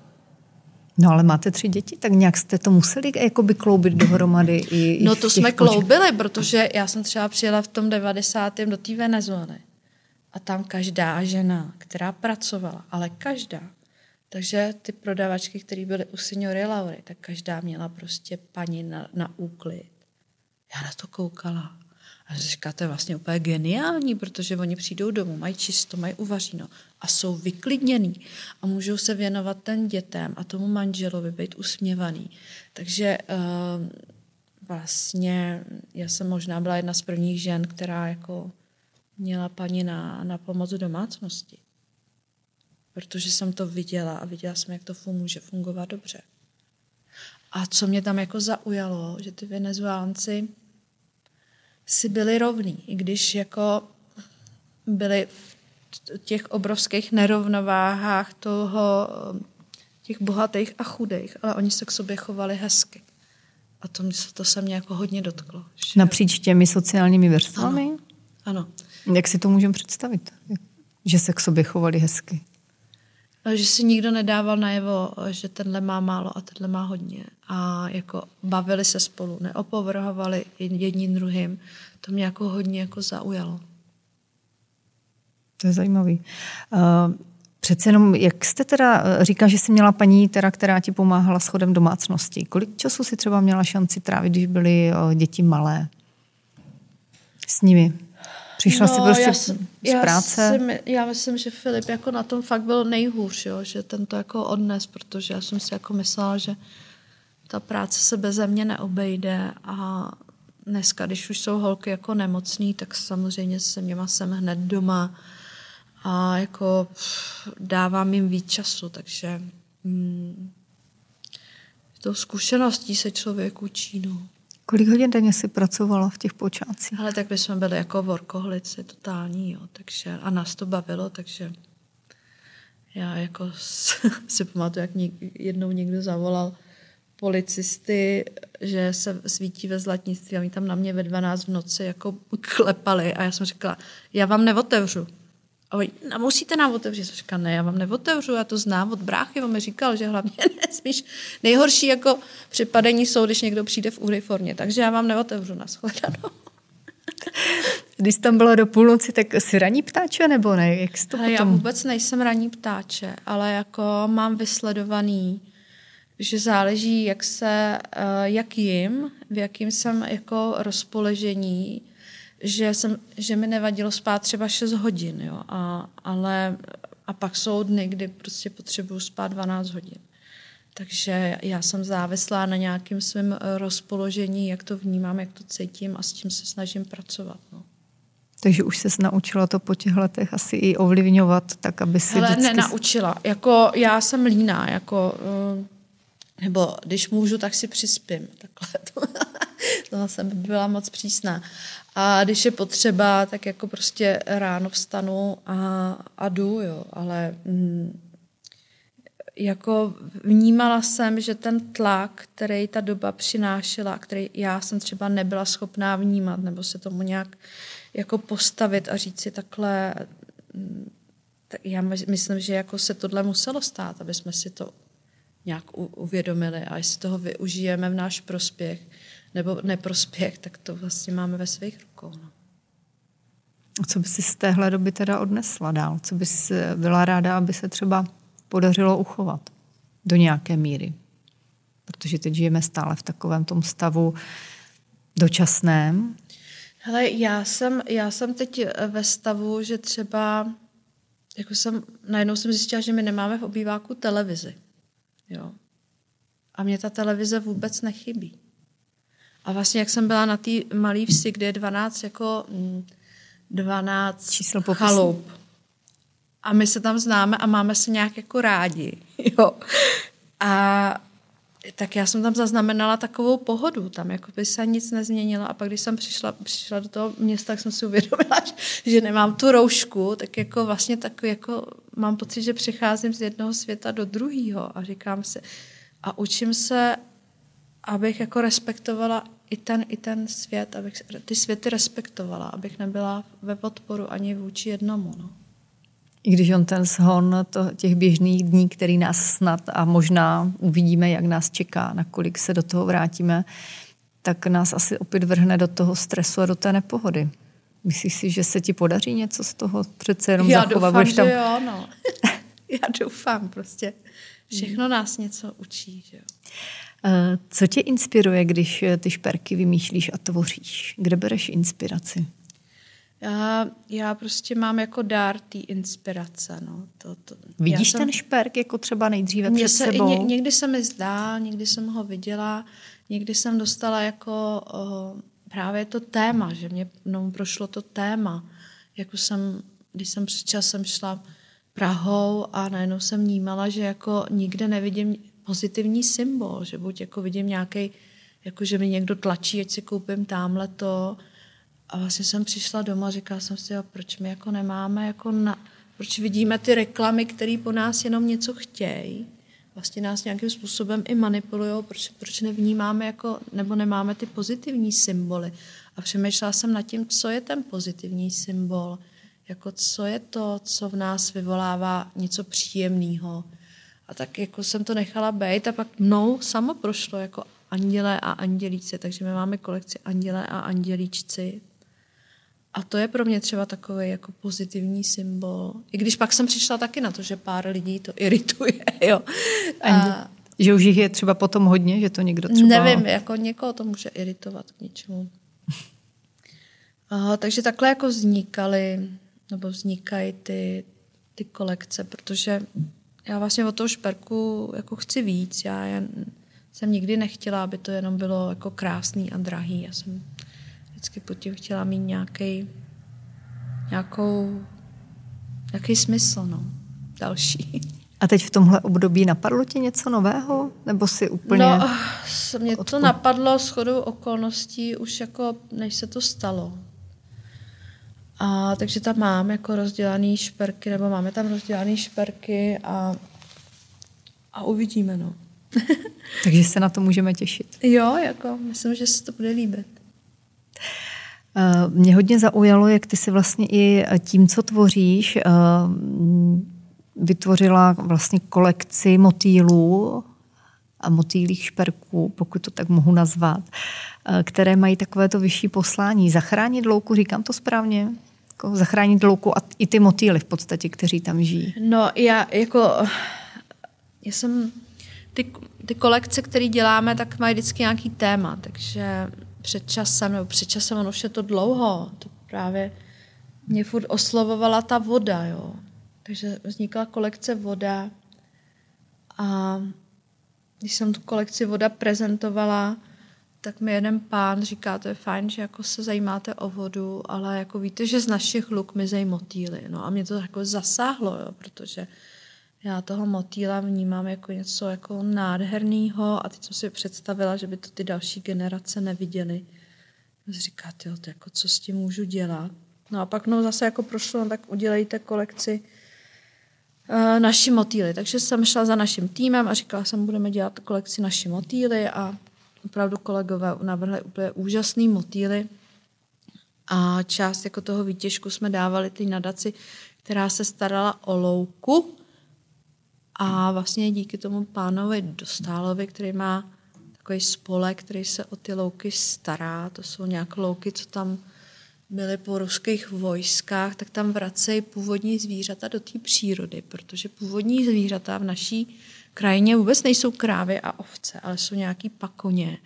No ale máte tři děti, tak nějak jste to museli jakoby kloubit dohromady i, i No to jsme kloubili, protože já jsem třeba přijela v tom 90. do té Venezuely. A tam každá žena, která pracovala, ale každá. Takže ty prodavačky, které byly u signory Laury, tak každá měla prostě paní na, na úklid. Já na to koukala. A říkala, to je vlastně úplně geniální, protože oni přijdou domů, mají čisto, mají uvaříno a jsou vyklidněný a můžou se věnovat ten dětem a tomu manželovi, být usměvaný. Takže uh, vlastně já jsem možná byla jedna z prvních žen, která jako měla paní na, na pomoc domácnosti. Protože jsem to viděla a viděla jsem, jak to může fungovat dobře. A co mě tam jako zaujalo, že ty venezuelánci si byli rovní, i když jako byli v těch obrovských nerovnováhách toho, těch bohatých a chudých, ale oni se k sobě chovali hezky. A to, to se mě jako hodně dotklo. Že, Napříč těmi sociálními vrstvami? ano. Jak si to můžeme představit? Že se k sobě chovali hezky. A Že si nikdo nedával najevo, že tenhle má málo a tenhle má hodně. A jako bavili se spolu, neopovrhovali jedním druhým. To mě jako hodně jako zaujalo. To je zajímavý. Uh, přece jenom, jak jste teda, eh, říká, že jsi měla paní, teda, která ti pomáhala s chodem domácnosti. Kolik času si třeba měla šanci trávit, když byly eh, děti malé? S nimi? Přišla si prostě No, já, z já práce? Si, my- já myslím, že Filip jako na tom fakt byl nejhůř, jo? že ten to jako odnes, protože já jsem si jako myslela, že ta práce se bez mě neobejde a dneska, když už jsou holky jako nemocný, tak samozřejmě se měma jsem hned doma a jako dávám jim víc času, takže hmm, tou zkušeností se člověk učí, no. Kolik hodin denně si pracovala v těch počátcích? Ale tak bychom byli jako workoholici totální, jo, takže a nás to bavilo, takže já jako [LAUGHS] si pamatuju, jak něk, jednou někdo zavolal policisty, že se svítí ve zlatnictví a oni tam na mě ve 12 v noci jako klepali a já jsem říkala, já vám neotevřu. A oni, no, musíte nám otevřít. Jsem říkala, ne, já vám neotevřu, já to znám od bráchy, on mi říkal, že hlavně [LAUGHS] nesmíš. Nejhorší jako připadení jsou, když někdo přijde v uniformě, takže já vám neotevřu na shledanou. [LAUGHS] Když tam byla do půlnoci, tak jsi raní ptáče nebo ne? Jak jsi to Ale já potom... vůbec nejsem ranní ptáče, ale jako mám vysledovaný, že záleží, jak se, eh, jak jim, v jakým jsem jako rozpoložení, že, jsem, že mi nevadilo spát třeba 6 hodin, jo, a, ale a pak jsou dny, kdy prostě potřebuju spát 12 hodin. Takže já jsem závislá na nějakém svém eh, rozpoložení, jak to vnímám, jak to cítím a s tím se snažím pracovat. No. Takže už se naučila to po těch letech asi i ovlivňovat, tak aby si Hele, vždycky... nenaučila. Jako já jsem líná, jako, eh, nebo když můžu, tak si přispím. [LAUGHS] Takhle. to [LAUGHS] jsem byla moc přísná. A když je potřeba, tak jako prostě ráno vstanu a, a jdu, jo. Ale mm, jako vnímala jsem, že ten tlak, který ta doba přinášela, který já jsem třeba nebyla schopná vnímat, nebo se tomu nějak jako postavit a říct si takhle, mm, tak já my- myslím, že jako se tohle muselo stát, aby jsme si to nějak uvědomili a jestli toho využijeme v náš prospěch nebo neprospěch, tak to vlastně máme ve svých rukou. No. A Co by si z téhle doby teda odnesla dál? Co bys eh, byla ráda, aby se třeba podařilo uchovat do nějaké míry? Protože teď žijeme stále v takovém tom stavu dočasném. Hele, já jsem, já jsem teď ve stavu, že třeba jako jsem, najednou jsem zjistila, že my nemáme v obýváku televizi. Jo. A mě ta televize vůbec nechybí. A vlastně, jak jsem byla na té malé vsi, kde je 12 jako 12 mm, Číslo chalup. A my se tam známe a máme se nějak jako rádi. [LAUGHS] Jo. A tak já jsem tam zaznamenala takovou pohodu, tam jako by se nic nezměnilo a pak když jsem přišla, přišla do toho města, tak jsem si uvědomila, [LAUGHS] že nemám tu roušku, tak jako vlastně tak jako mám pocit, že přicházím z jednoho světa do druhého a říkám si a učím se, abych jako respektovala i ten, i ten svět, abych ty světy respektovala, abych nebyla ve podporu ani vůči jednomu. No. I když on ten shon to, těch běžných dní, který nás snad a možná uvidíme, jak nás čeká, nakolik se do toho vrátíme, tak nás asi opět vrhne do toho stresu a do té nepohody. Myslíš si, že se ti podaří něco z toho přece jenom Já zachovat? doufám, tam... že jo, no. [LAUGHS] Já doufám prostě. Všechno nás něco učí, že jo. Eh, co tě inspiruje, když ty šperky vymýšlíš a tvoříš? Kde bereš inspiraci? Já, já prostě mám jako dár té inspirace. No. To, to, Vidíš jsem, ten šperk jako třeba nejdříve před se, sebou? Ně, někdy se mi zdá, někdy jsem ho viděla, někdy jsem dostala jako o, právě to téma, že mě no, prošlo to téma. Jako jsem, když jsem před časem šla Prahou a najednou jsem vnímala, že jako nikde nevidím pozitivní symbol, že buď jako vidím nějaký, jako že mi někdo tlačí, ať si koupím tamhle to, a vlastně jsem přišla doma a říkala jsem si, proč my jako nemáme, jako na, proč vidíme ty reklamy, které po nás jenom něco chtějí, vlastně nás nějakým způsobem i manipulují, proč, proč nevnímáme jako, nebo nemáme ty pozitivní symboly. A přemýšlela jsem nad tím, co je ten pozitivní symbol, jako co je to, co v nás vyvolává něco příjemného. A tak jako jsem to nechala být a pak mnou samo prošlo jako anděle a andělíci, takže my máme kolekci anděle a andělíčci. A to je pro mě třeba takový jako pozitivní symbol. I když pak jsem přišla taky na to, že pár lidí to irituje. [LAUGHS] Jo. A, že už jich je třeba potom hodně, že to někdo třeba... Nevím, jako někoho to může iritovat k něčemu. [LAUGHS] Aha, takže takhle jako vznikaly, nebo vznikají ty, ty kolekce, protože já vlastně od toho šperku jako chci víc. Já jsem nikdy nechtěla, aby to jenom bylo jako krásný a drahý. Já jsem vždycky pod tím chtěla mít nějaký, nějakou, nějaký smysl, no, další. A teď v tomhle období napadlo ti něco nového? Nebo si úplně... No, mě to napadlo s chodou okolností už jako, než se to stalo. A takže tam mám jako rozdělaný šperky, nebo máme tam rozdělaný šperky a, a uvidíme, no. [LAUGHS] takže se na to můžeme těšit. Jo, jako myslím, že se to bude líbit. Eh, mě hodně zaujalo, jak ty si vlastně i tím, co tvoříš, eh, vytvořila vlastně kolekci motýlů a motýlých šperků, pokud to tak mohu nazvat, eh, které mají takovéto vyšší poslání. Zachránit louku, říkám to správně? Jako zachránit louku a i ty motýly v podstatě, kteří tam žijí. No já jako, já jsem, ty, ty kolekce, které děláme, tak mají vždycky nějaký téma, takže před časem, nebo před časem, ono už je to dlouho, to právě mě furt oslovovala ta voda, jo. Takže vznikla kolekce voda a když jsem tu kolekci voda prezentovala, tak mi jeden pán říká, to je fajn, že jako se zajímáte o vodu, ale jako víte, že z našich luk mizejí motýly. No a mě to jako zasáhlo, jo, protože já toho motýla vnímám jako něco jako nádherného a teď jsem si představila, že by to ty další generace neviděly. Říká, jo, to jako, co s tím můžu dělat? No a pak no zase jako prošlo, no, tak udělejte kolekci uh, naši motýly. Takže jsem šla za naším týmem a říkala jsem, budeme dělat kolekci naši motýly a opravdu kolegové navrhli úplně úžasný motýly a část jako toho výtěžku jsme dávali ty nadaci, která se starala o louku, a vlastně díky tomu pánovi Dostálovi, který má takový spolek, který se o ty louky stará, to jsou nějaké louky, co tam byly po ruských vojskách, tak tam vracejí původní zvířata do té přírody, protože původní zvířata v naší krajině vůbec nejsou krávy a ovce, ale jsou nějaký pakoně.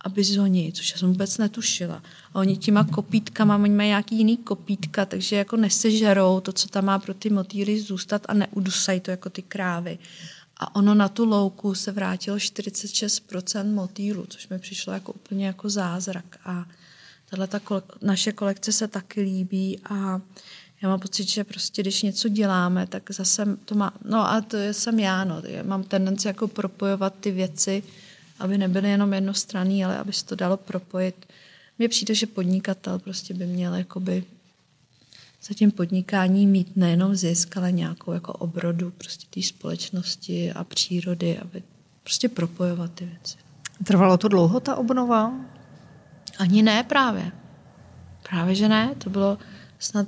a bizoni, což já jsem vůbec netušila. A oni těma kopítkama, oni mají nějaký jiný kopítka, takže jako nesežerou to, co tam má pro ty motýly zůstat a neudusají to jako ty krávy. A ono na tu louku se vrátilo 46% motýlu, což mi přišlo jako úplně jako zázrak. A tahle ta kole- naše kolekce se taky líbí a já mám pocit, že prostě když něco děláme, tak zase to má, no a to jsem já, no, já mám tendenci jako propojovat ty věci, aby nebyly jenom jednostranný, ale aby se to dalo propojit. Mně přijde, že podnikatel prostě by měl jakoby za tím podnikání mít nejenom zisk, ale nějakou jako obrodu prostě té společnosti a přírody, aby prostě propojovat ty věci. Trvalo to dlouho, ta obnova? Ani ne právě. Právě, že ne. To bylo snad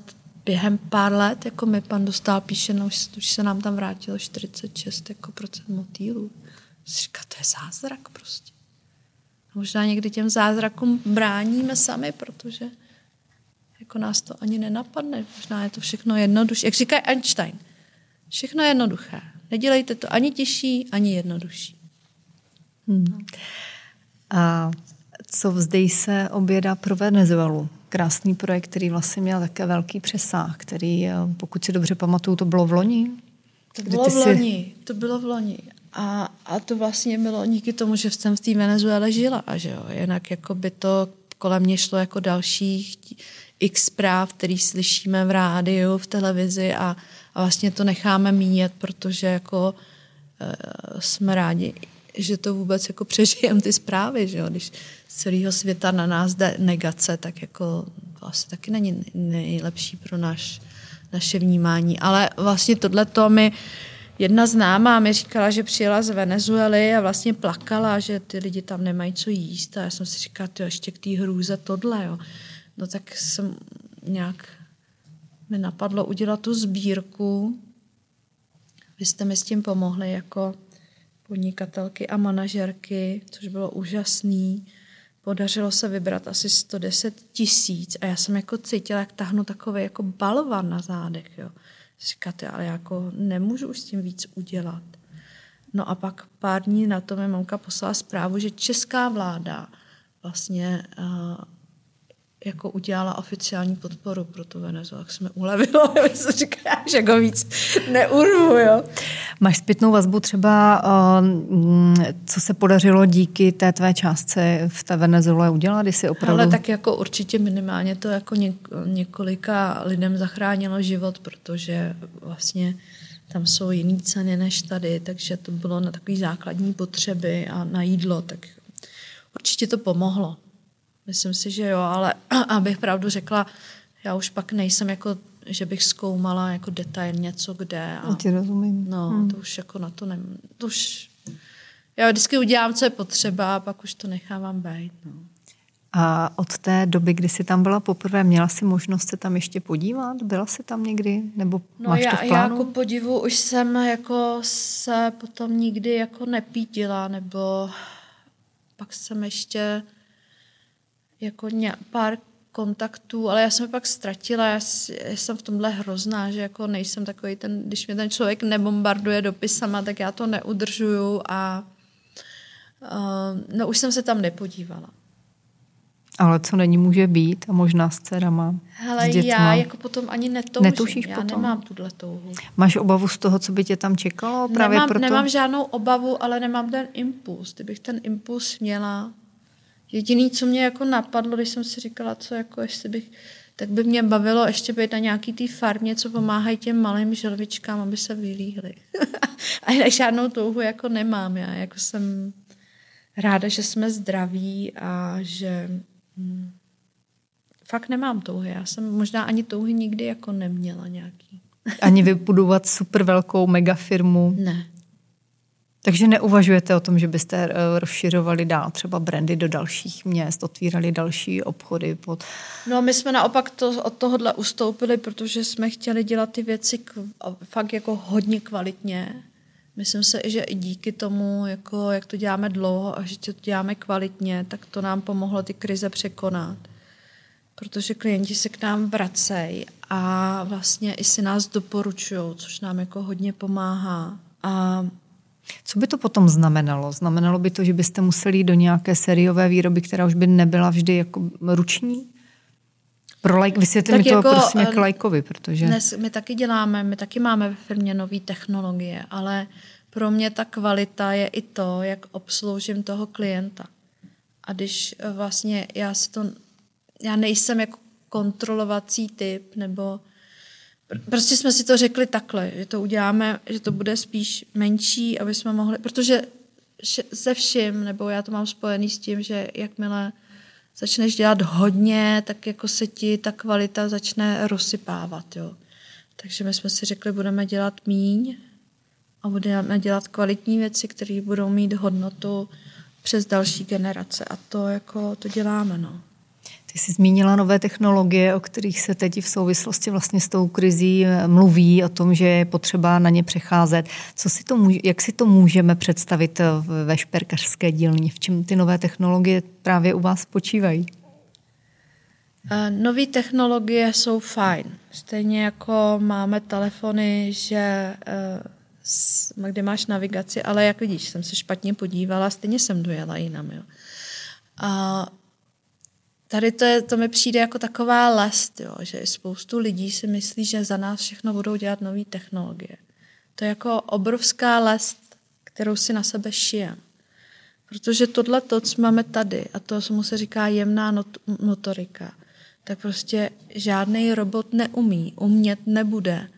během pár let, jako mi pan dostal píše, no, už, už se nám tam vrátilo 46 jako procent motýlů. Říká, to je zázrak prostě. A možná někdy těm zázrakům bráníme sami, protože jako nás to ani nenapadne. Možná je to všechno jednodušší. Jak říká Einstein, všechno je jednoduché. Nedělejte to ani těžší, ani jednodušší. Hmm. A co vzdej se oběda pro Venezuelu? Krásný projekt, který vlastně měl také velký přesah, který, eh, pokud si dobře pamatuju, to bylo v loni? To bylo v loni, to bylo v loni. A, a to vlastně bylo díky tomu, že jsem v té Venezuele žila, a že jo, jinak jako by to kolem mě šlo jako dalších x zpráv, který slyšíme v rádiu, v televizi a, a vlastně to necháme míjet, protože jako uh, jsme rádi, že to vůbec jako přežijeme ty zprávy, že jo? když celého světa na nás jde negace, tak jako to asi taky není nejlepší pro naš, naše vnímání. Ale vlastně tohle to mi jedna známá mi říkala, že přijela z Venezuely a vlastně plakala, že ty lidi tam nemají co jíst a já jsem si říkala, ty ještě k té hrůze tohle, jo. No tak jsem nějak mi napadlo udělat tu sbírku. Vy jste mi s tím pomohli jako podnikatelky a manažerky, což bylo úžasný. Podařilo se vybrat asi 110 tisíc a já jsem jako cítila, jak tahnu takový jako balvan na zádech. Jo. Říkáte, ale jako nemůžu už s tím víc udělat. No a pak pár dní na to mi mamka poslala zprávu, že česká vláda vlastně uh, jako udělala oficiální podporu pro tu Venezuelu, tak se mi ulevilo, [LAUGHS] se říká, že go víc neurvu, jo. Máš zpětnou vazbu třeba, uh, co se podařilo díky té tvé částce v té Venezuele udělat, když si opravdu... Ale tak jako určitě minimálně to jako několika lidem zachránilo život, protože vlastně tam jsou jiný ceny než tady, takže to bylo na takové základní potřeby a na jídlo, tak určitě to pomohlo. Myslím si, že jo, ale [CLEARS THROAT] abych pravdu řekla, já už pak nejsem jako, že bych zkoumala jako detailně co kde. A, ti rozumím. No, hmm. to už jako na to nem, to už, já vždycky udělám, co je potřeba a pak už to nechávám být. No. A od té doby, kdy jsi tam byla poprvé, měla jsi možnost se tam ještě podívat? Byla jsi tam někdy? Nebo no máš já, to v plánu? já jako podivu už jsem jako se potom nikdy jako nepítila, nebo pak jsem ještě jako ně, pár kontaktů, ale já jsem je pak ztratila, já, já jsem v tomhle hrozná, že jako nejsem takový ten, když mě ten člověk nebombarduje dopisama, tak já to neudržuju a uh, no už jsem se tam nepodívala. Ale co není, může být a možná s dcerama, Hele, s já jako potom ani netoužím. Netušíš já potom? nemám tuhle touhu. Máš obavu z toho, co by tě tam čekalo? Právě nemám, proto? nemám žádnou obavu, ale nemám ten impuls. Kdybych ten impuls měla, Jediný, co mě jako napadlo, když jsem si říkala, co jako jestli bych, tak by mě bavilo ještě být na nějaký té farmě, co pomáhají těm malým želvičkám, aby se vylíhly. [LAUGHS] a já žádnou touhu jako nemám. Já jako jsem ráda, že jsme zdraví a že hm, fakt nemám touhy. Já jsem možná ani touhy nikdy jako neměla nějaký. ani vybudovat super velkou megafirmu. Ne. Takže neuvažujete o tom, že byste eh, rozšiřovali dál třeba brandy do dalších měst, otvírali další obchody? Pod... No my jsme naopak to, od tohohle ustoupili, protože jsme chtěli dělat ty věci k, fakt jako hodně kvalitně. Myslím se, že i díky tomu, jako, jak to děláme dlouho a že to děláme kvalitně, tak to nám pomohlo ty krize překonat. Protože klienti se k nám vracejí a vlastně i si nás doporučují, což nám jako hodně pomáhá. A Co by to potom znamenalo? Znamenalo by to, že byste museli jít do nějaké sériové výroby, která už by nebyla vždy jako ruční? Pro like, vysvětli tak mi to jako, prosím jak eh, lajkovi, protože... Dnes my taky děláme, my taky máme ve firmě nové technologie, ale pro mě ta kvalita je i to, jak obsloužím toho klienta. A když eh, vlastně já si to, já nejsem jako kontrolovací typ, nebo prostě jsme si to řekli takhle, že to uděláme, že to bude spíš menší, aby jsme mohli, protože se vším, nebo já to mám spojený s tím, že jakmile začneš dělat hodně, tak jako se ti ta kvalita začne rozsypávat, jo. Takže my jsme si řekli, budeme dělat míň a budeme dělat kvalitní věci, které budou mít hodnotu přes další generace a to jako to děláme, no. Ty jsi zmínila nové technologie, o kterých se teď v souvislosti vlastně s tou krizí eh, mluví, o tom, že je potřeba na ně přecházet. Co si to může, jak si to můžeme představit eh, ve šperkařské dílně? V čem ty nové technologie právě u vás spočívají? Uh, nové technologie jsou fajn. Stejně jako máme telefony, že kde máš navigaci, ale jak vidíš, jsem se špatně podívala, stejně jsem dojela jinam. Jo. A tady to, je, to mi přijde jako taková lest, jo, že spoustu lidí si myslí, že za nás všechno budou dělat nové technologie. To je jako obrovská lest, kterou si na sebe šijem. Protože tohle to, co máme tady, a to, mu se říká jemná not- motorika, tak prostě žádný robot neumí, umět nebude.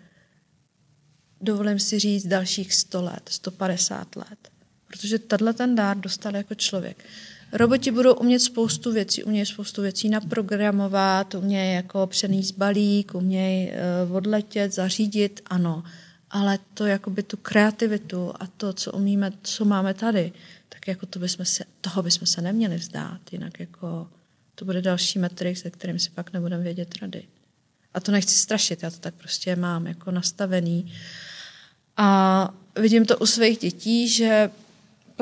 Dovolím si říct dalších 100 let, 150 let. Protože tenhle ten dár dostal jako člověk. Roboti budou umět spoustu věcí, umějí spoustu věcí naprogramovat, umějí jako přenést balík, umějí uh, odletět, zařídit, ano. Ale to jakoby tu kreativitu a to, co umíme, co máme tady, tak jako to bychom se, toho bychom se neměli vzdát, jinak jako to bude další metrik, se kterým si pak nebudeme vědět rady. A to nechci strašit, já to tak prostě mám jako nastavený. A vidím to u svých dětí, že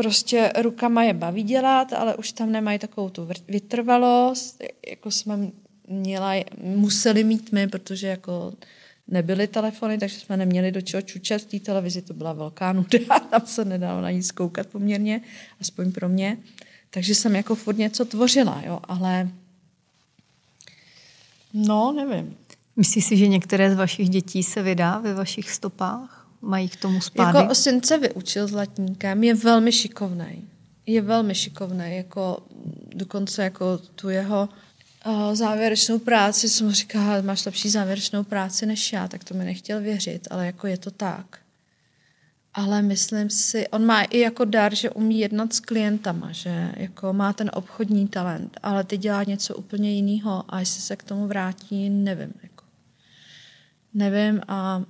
prostě rukama je baví dělat, ale už tam nemají takovou tu vytrvalost, jako jsme měla, museli mít my, protože jako nebyly telefony, takže jsme neměli do čeho čučet v té televizi, to byla velká nuda, [LAUGHS] tam se nedalo na nic koukat poměrně, aspoň pro mě. Takže jsem jako furt něco tvořila, jo, ale no, nevím. Myslíš si, že některé z vašich dětí se vydá ve vašich stopách? Mají k tomu spády? Jako syn se vyučil zlatníkem, je velmi šikovný. Je velmi šikovný, jako dokonce jako tu jeho uh, závěrečnou práci, jsem mu říkala, máš lepší závěrečnou práci než já, tak to mi nechtěl věřit, ale jako je to tak. Ale myslím si, on má i jako dar, že umí jednat s klientama, že jako má ten obchodní talent, ale ty dělá něco úplně jiného a jestli se k tomu vrátí, nevím. Jako. Nevím a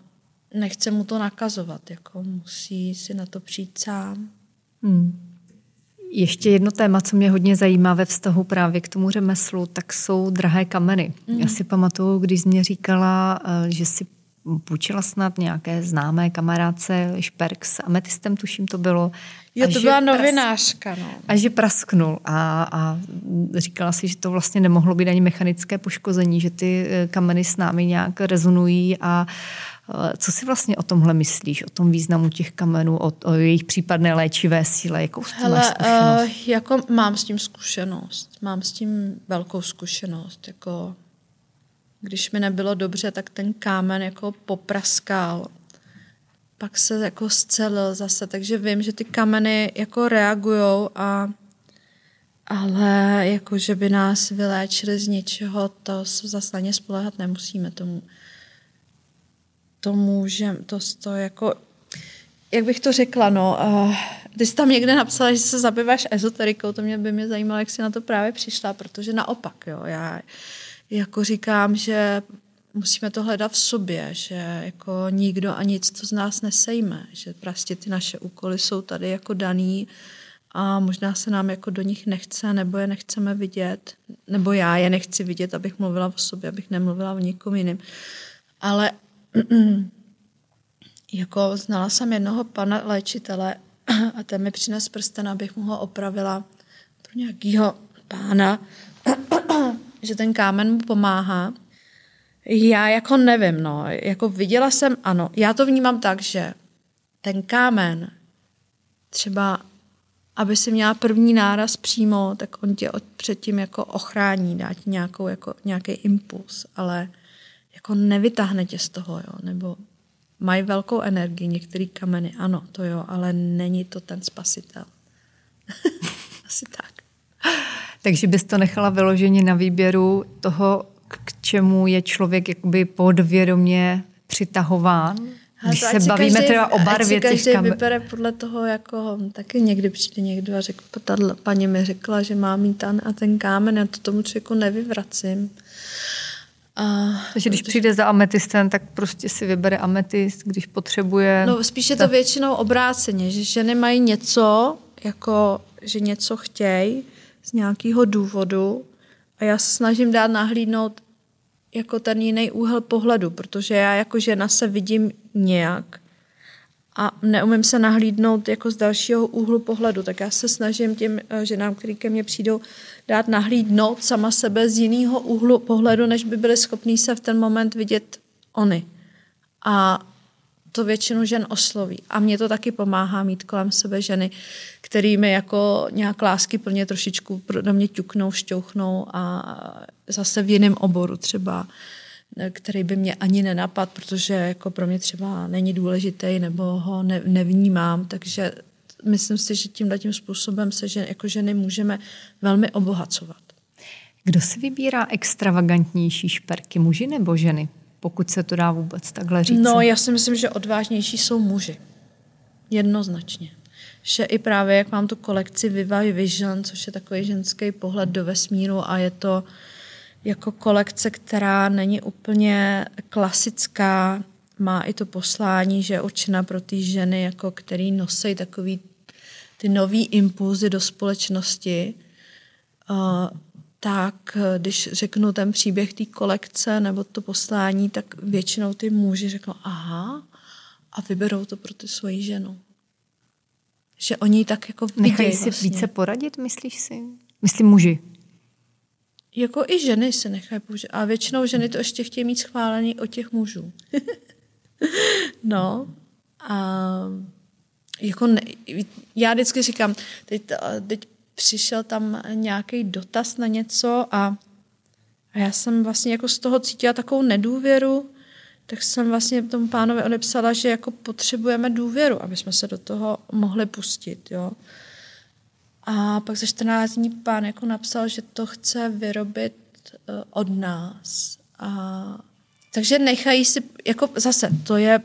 nechce mu to nakazovat, jako musí si na to přijít sám. Hmm. Ještě jedno téma, co mě hodně zajímá ve vztahu právě k tomu řemeslu, tak jsou drahé kameny. Mm. Já si pamatuju, když jsi mě říkala, eh, že si půjčila snad nějaké známé kamarádce šperk s ametistem, tuším to bylo. Jo, to byla novinářka. No. A že prasknul a, a říkala si, že to vlastně nemohlo být ani mechanické poškození, že ty eh, kameny s námi nějak rezonují a co si vlastně o tomhle myslíš, o tom významu těch kamenů, o, o jejich případné léčivé síle? Jakou s tím Hele, máš zkušenost? Uh, jako mám s tím zkušenost. Mám s tím velkou zkušenost. Jako, když mi nebylo dobře, tak ten kámen jako popraskal. Pak se jako scelil zase, takže vím, že ty kameny jako reagujou a ale jako, že by nás vyléčili z něčeho, to zase na ně spolehat nemusíme tomu to můžem, to, to jako, jak bych to řekla, no, uh, ty jsi tam někde napsala, že se zabýváš ezoterikou, to mě by mě zajímalo, jak jsi na to právě přišla, protože naopak, jo, já jako říkám, že musíme to hledat v sobě, že jako nikdo a nic to z nás nesejme, že prostě ty naše úkoly jsou tady jako daný a možná se nám jako do nich nechce, nebo je nechceme vidět, nebo já je nechci vidět, abych mluvila o sobě, abych nemluvila o nikom jiným. Ale [CLEARS THROAT] jako znala jsem jednoho pana léčitele [CLEARS THROAT] a ten mi přines prsten, abych mu ho opravila pro nějakého pána, [CLEARS THROAT] že ten kámen mu pomáhá. Já jako nevím, no, jako viděla jsem, ano, já to vnímám tak, že ten kámen třeba aby si měla první náraz přímo, tak on tě předtím jako ochrání, dá ti nějakou, jako, nějaký impuls, ale jako nevytáhne tě z toho, jo, nebo mají velkou energii, některé kameny, ano, to jo, ale není to ten spasitel. [LAUGHS] Asi tak. Takže bys to nechala vyloženě na výběru toho, k čemu je člověk jakoby podvědomě přitahován? Když se bavíme každý, teda o barvě těch každý kamer. vybere podle toho, jako taky někdy přijde někdo a řekl, paní mi řekla, že má mít ten a ten kámen, já to tomu člověku nevyvracím. A, Takže když přijde za ametistem, tak prostě si vybere ametist, když potřebuje. No spíš je to většinou obráceně, že ženy mají něco, jako že něco chtějí z nějakého důvodu a já se snažím dát nahlídnout jako ten jiný úhel pohledu, protože já jako žena se vidím nějak a neumím se nahlídnout jako z dalšího úhlu pohledu, tak já se snažím těm eh, ženám, které ke mně přijdou, dát nahlídnout sama sebe z jiného úhlu pohledu, než by byly schopní se v ten moment vidět oni. A to většinu žen osloví. A mě to taky pomáhá mít kolem sebe ženy, kterými jako nějak lásky plně trošičku do mě ťuknou, šťouchnou a zase v jiném oboru třeba, který by mě ani nenapad, protože jako pro mě třeba není důležitý nebo ho ne, nevnímám, takže myslím si, že tímhle tím způsobem se že, jako ženy můžeme velmi obohacovat. Kdo si vybírá extravagantnější šperky, muži nebo ženy? pokud se to dá vůbec takhle říct. No, já si myslím, že odvážnější jsou muži. Jednoznačně. Že i právě, jak mám tu kolekci Viva Vision, což je takový ženský pohled do vesmíru a je to jako kolekce, která není úplně klasická, má i to poslání, že je určena pro ty ženy, jako který nosí takový ty nový impulzy do společnosti. Uh, tak když řeknu ten příběh té kolekce nebo to poslání, tak většinou ty muži řeknou aha a vyberou to pro tu svoji ženu. Že oni tak jako vidějí Nechají si vlastně. více poradit, myslíš si? Myslím muži. Jako i ženy se nechají použít. A většinou ženy to ještě chtějí mít schválený od těch mužů. [LAUGHS] no. A jako ne, já vždycky říkám, teď, teď přišel tam nějaký dotaz na něco a, a já jsem vlastně jako z toho cítila takovou nedůvěru, tak jsem vlastně tomu pánovi odepsala, že jako potřebujeme důvěru, aby jsme se do toho mohli pustit. Jo. A pak za 14 dní pán jako napsal, že to chce vyrobit uh, od nás. A, takže nechají si, jako zase, to je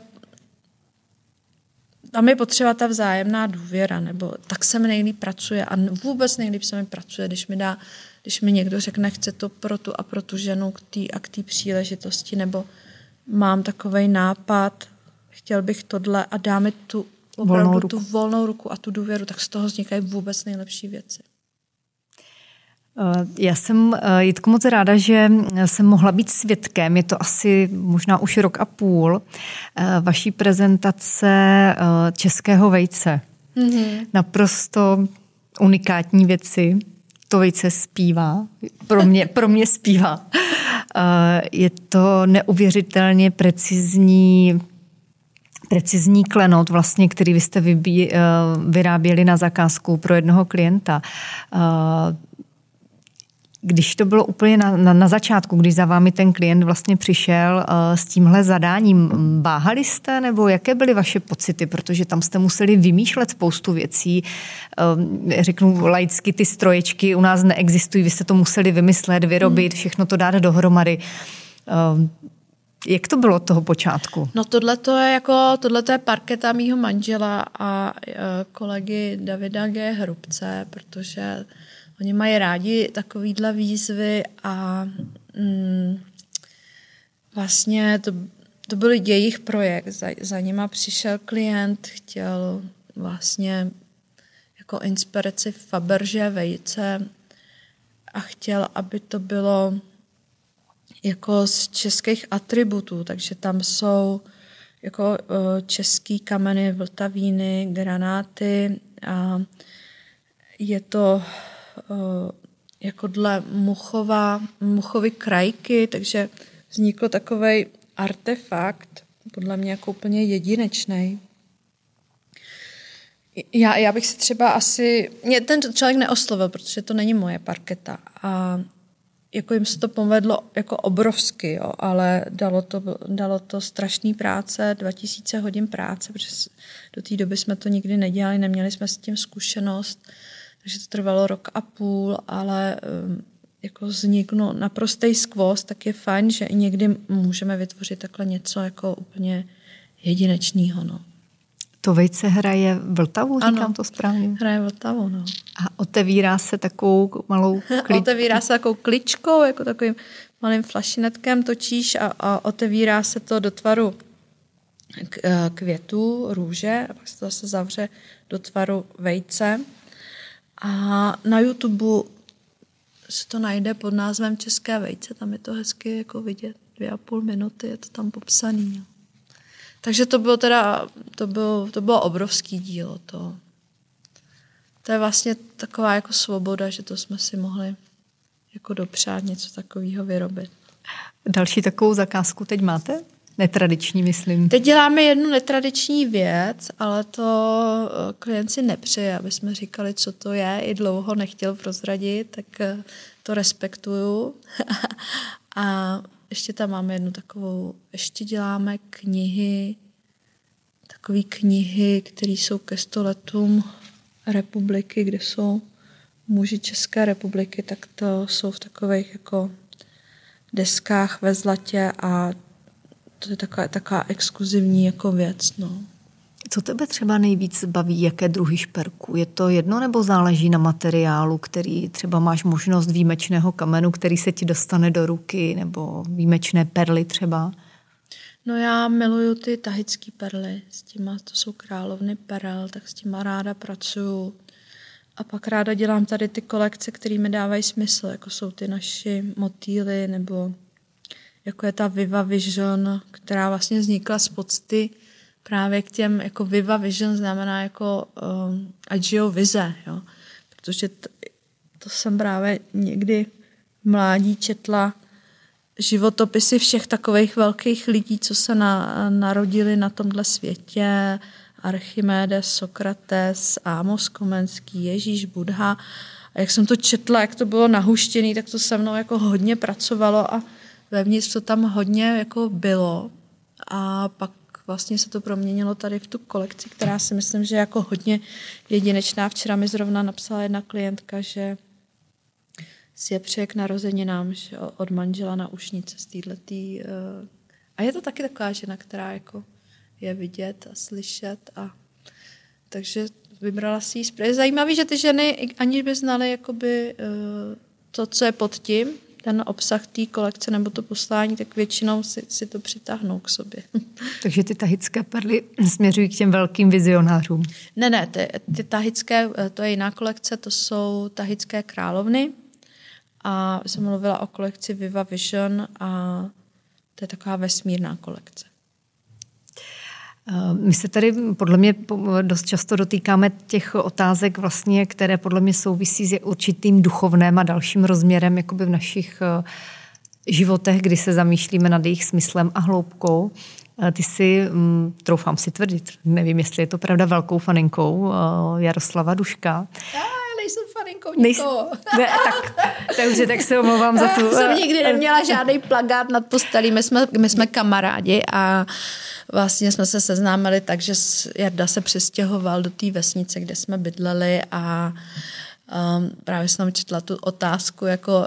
tam je potřeba ta vzájemná důvěra, nebo tak se mi nejlíp pracuje a vůbec nejlíp se mi pracuje, když mi dá, když mi někdo řekne, chce to pro tu a pro tu ženu k té a k té příležitosti, nebo mám takový nápad, chtěl bych tohle a dáme tu opravdu volnou tu volnou ruku a tu důvěru, tak z toho vznikají vůbec nejlepší věci. Eh, já jsem eh, Jitko moc ráda, že jsem mohla být svědkem, je to asi možná už rok a půl, eh, vaší prezentace českého vejce. Mm-hmm. Naprosto unikátní věci. To vejce zpívá, pro mě, pro mě zpívá. Je to neuvěřitelně precizní precizní klenot, vlastně, který vy jste vybí, vyráběli na zakázku pro jednoho klienta když to bylo úplně na, na, na začátku, když za vámi ten klient vlastně přišel uh, s tímhle zadáním, báhali jste nebo jaké byly vaše pocity, protože tam jste museli vymýšlet spoustu věcí, uh, řeknu laicky, ty stroječky u nás neexistují, vy jste to museli vymyslet, vyrobit, hmm. všechno to dát dohromady. Uh, jak to bylo od toho počátku? No tohle to je jako, tohle to je parketa mýho manžela a kolegy Davida G. Hrubce, protože Oni mají rádi takovýhle výzvy a mm, vlastně to, to byl jejich projekt. Za, za nima přišel klient, chtěl vlastně jako inspiraci Faberže vejce a chtěl, aby to bylo jako z českých atributů, takže tam jsou jako český kameny, vltavíny, granáty a je to jako dle Muchova, Muchovy krajky, takže vznikl takový artefakt, podle mě jako úplně jedinečný. Já, já bych si třeba asi... Mě ten člověk neoslovil, protože to není moje parketa. A jako jim se to povedlo jako obrovsky, jo, ale dalo to, dalo to strašný práce, 2000 hodin práce, protože do té doby jsme to nikdy nedělali, neměli jsme s tím zkušenost, takže to trvalo rok a půl, ale um, jako vzniknul naprostý skvost, tak je fajn, že i někdy můžeme vytvořit takhle něco jako úplně jedinečného. No. To vejce hraje Vltavu, říkám ano, to správně? hraje Vltavu, no. A otevírá se takovou malou [LAUGHS] kličkou. otevírá se takovou kličkou, jako takovým malým flašinetkem točíš a, a otevírá se to do tvaru k, eh, květů, růže a pak se to zase zavře do tvaru vejce. A na YouTube se to najde pod názvem České vejce, tam je to hezky jako vidět, dvě a půl minuty, je to tam popsaný. Takže to bylo teda, to bylo, to bylo obrovský dílo. To, to je vlastně taková jako svoboda, že to jsme si mohli jako dopřát něco takového vyrobit. Další takovou zakázku teď máte? Netradiční, myslím. Teď děláme jednu netradiční věc, ale to eh, klient si nepřeje, aby jsme říkali, co to je. I dlouho nechtěl prozradit, tak eh, to respektuju. [LAUGHS] a ještě tam máme jednu takovou, ještě děláme knihy, takové knihy, které jsou ke stoletům republiky, kde jsou muži České republiky, tak to jsou v takových jako deskách ve zlatě a to je taková, taková exkluzivní jako věc. No. Co tebe třeba nejvíc baví, jaké druhy šperku? Je to jedno nebo záleží na materiálu, který třeba máš možnost výjimečného kamenu, který se ti dostane do ruky, nebo výjimečné perly třeba? No já miluju ty tahické perly, s těma, to jsou královny perel, tak s těma ráda pracuju. A pak ráda dělám tady ty kolekce, které mi dávají smysl, jako jsou ty naši motýly, nebo jako je ta Viva Vision, která vlastně vznikla z pocty právě k těm, jako Viva Vision znamená jako um, Agio vize, jo. Protože to, to jsem právě někdy mládí četla životopisy všech takových velkých lidí, co se na, narodili na tomhle světě, Archimedes, Sokrates, Amos Komenský, Ježíš, Budha. A jak jsem to četla, jak to bylo nahuštěné, tak to se mnou jako hodně pracovalo a vevnitř to tam hodně jako bylo. A pak vlastně se to proměnilo tady v tu kolekci, která si myslím, že je jako hodně jedinečná. Včera mi zrovna napsala jedna klientka, že si je přeje k narozeninám že od manžela na ušnice z týhletý. Uh, a je to taky taková žena, která jako je vidět a slyšet a takže vybrala si jí Je zajímavé, že ty ženy, aniž by znaly jakoby, uh, to, co je pod tím, ten obsah té kolekce nebo to poslání, tak většinou si, si to přitáhnou k sobě. [LAUGHS] Takže ty tahické perly směřují k těm velkým vizionářům. Ne, ne, ty, ty tahické, eh, to je jiná kolekce, to jsou tahické královny, a jsem mluvila o kolekci Viva Vision a to je taková vesmírná kolekce. Eh, my se tady podle mě dost často dotýkáme těch otázek, vlastně, které podle mě souvisí s určitým duchovném a dalším rozměrem jakoby v našich eh, životech, kdy se zamýšlíme nad jejich smyslem a hloubkou. Eh, ty si, mm, troufám si tvrdit, nevím, jestli je to pravda, velkou faninkou Jaroslava Duška nejsem faninkou nikoho. Ne, tak, takže tak se omlouvám za tu. [LAUGHS] Jsem nikdy neměla žádný plagát nad postelí, my jsme, my jsme kamarádi a vlastně jsme se seznámili tak, že Jarda se přestěhoval do té vesnice, kde jsme bydleli a um, právě jsem četla tu otázku jako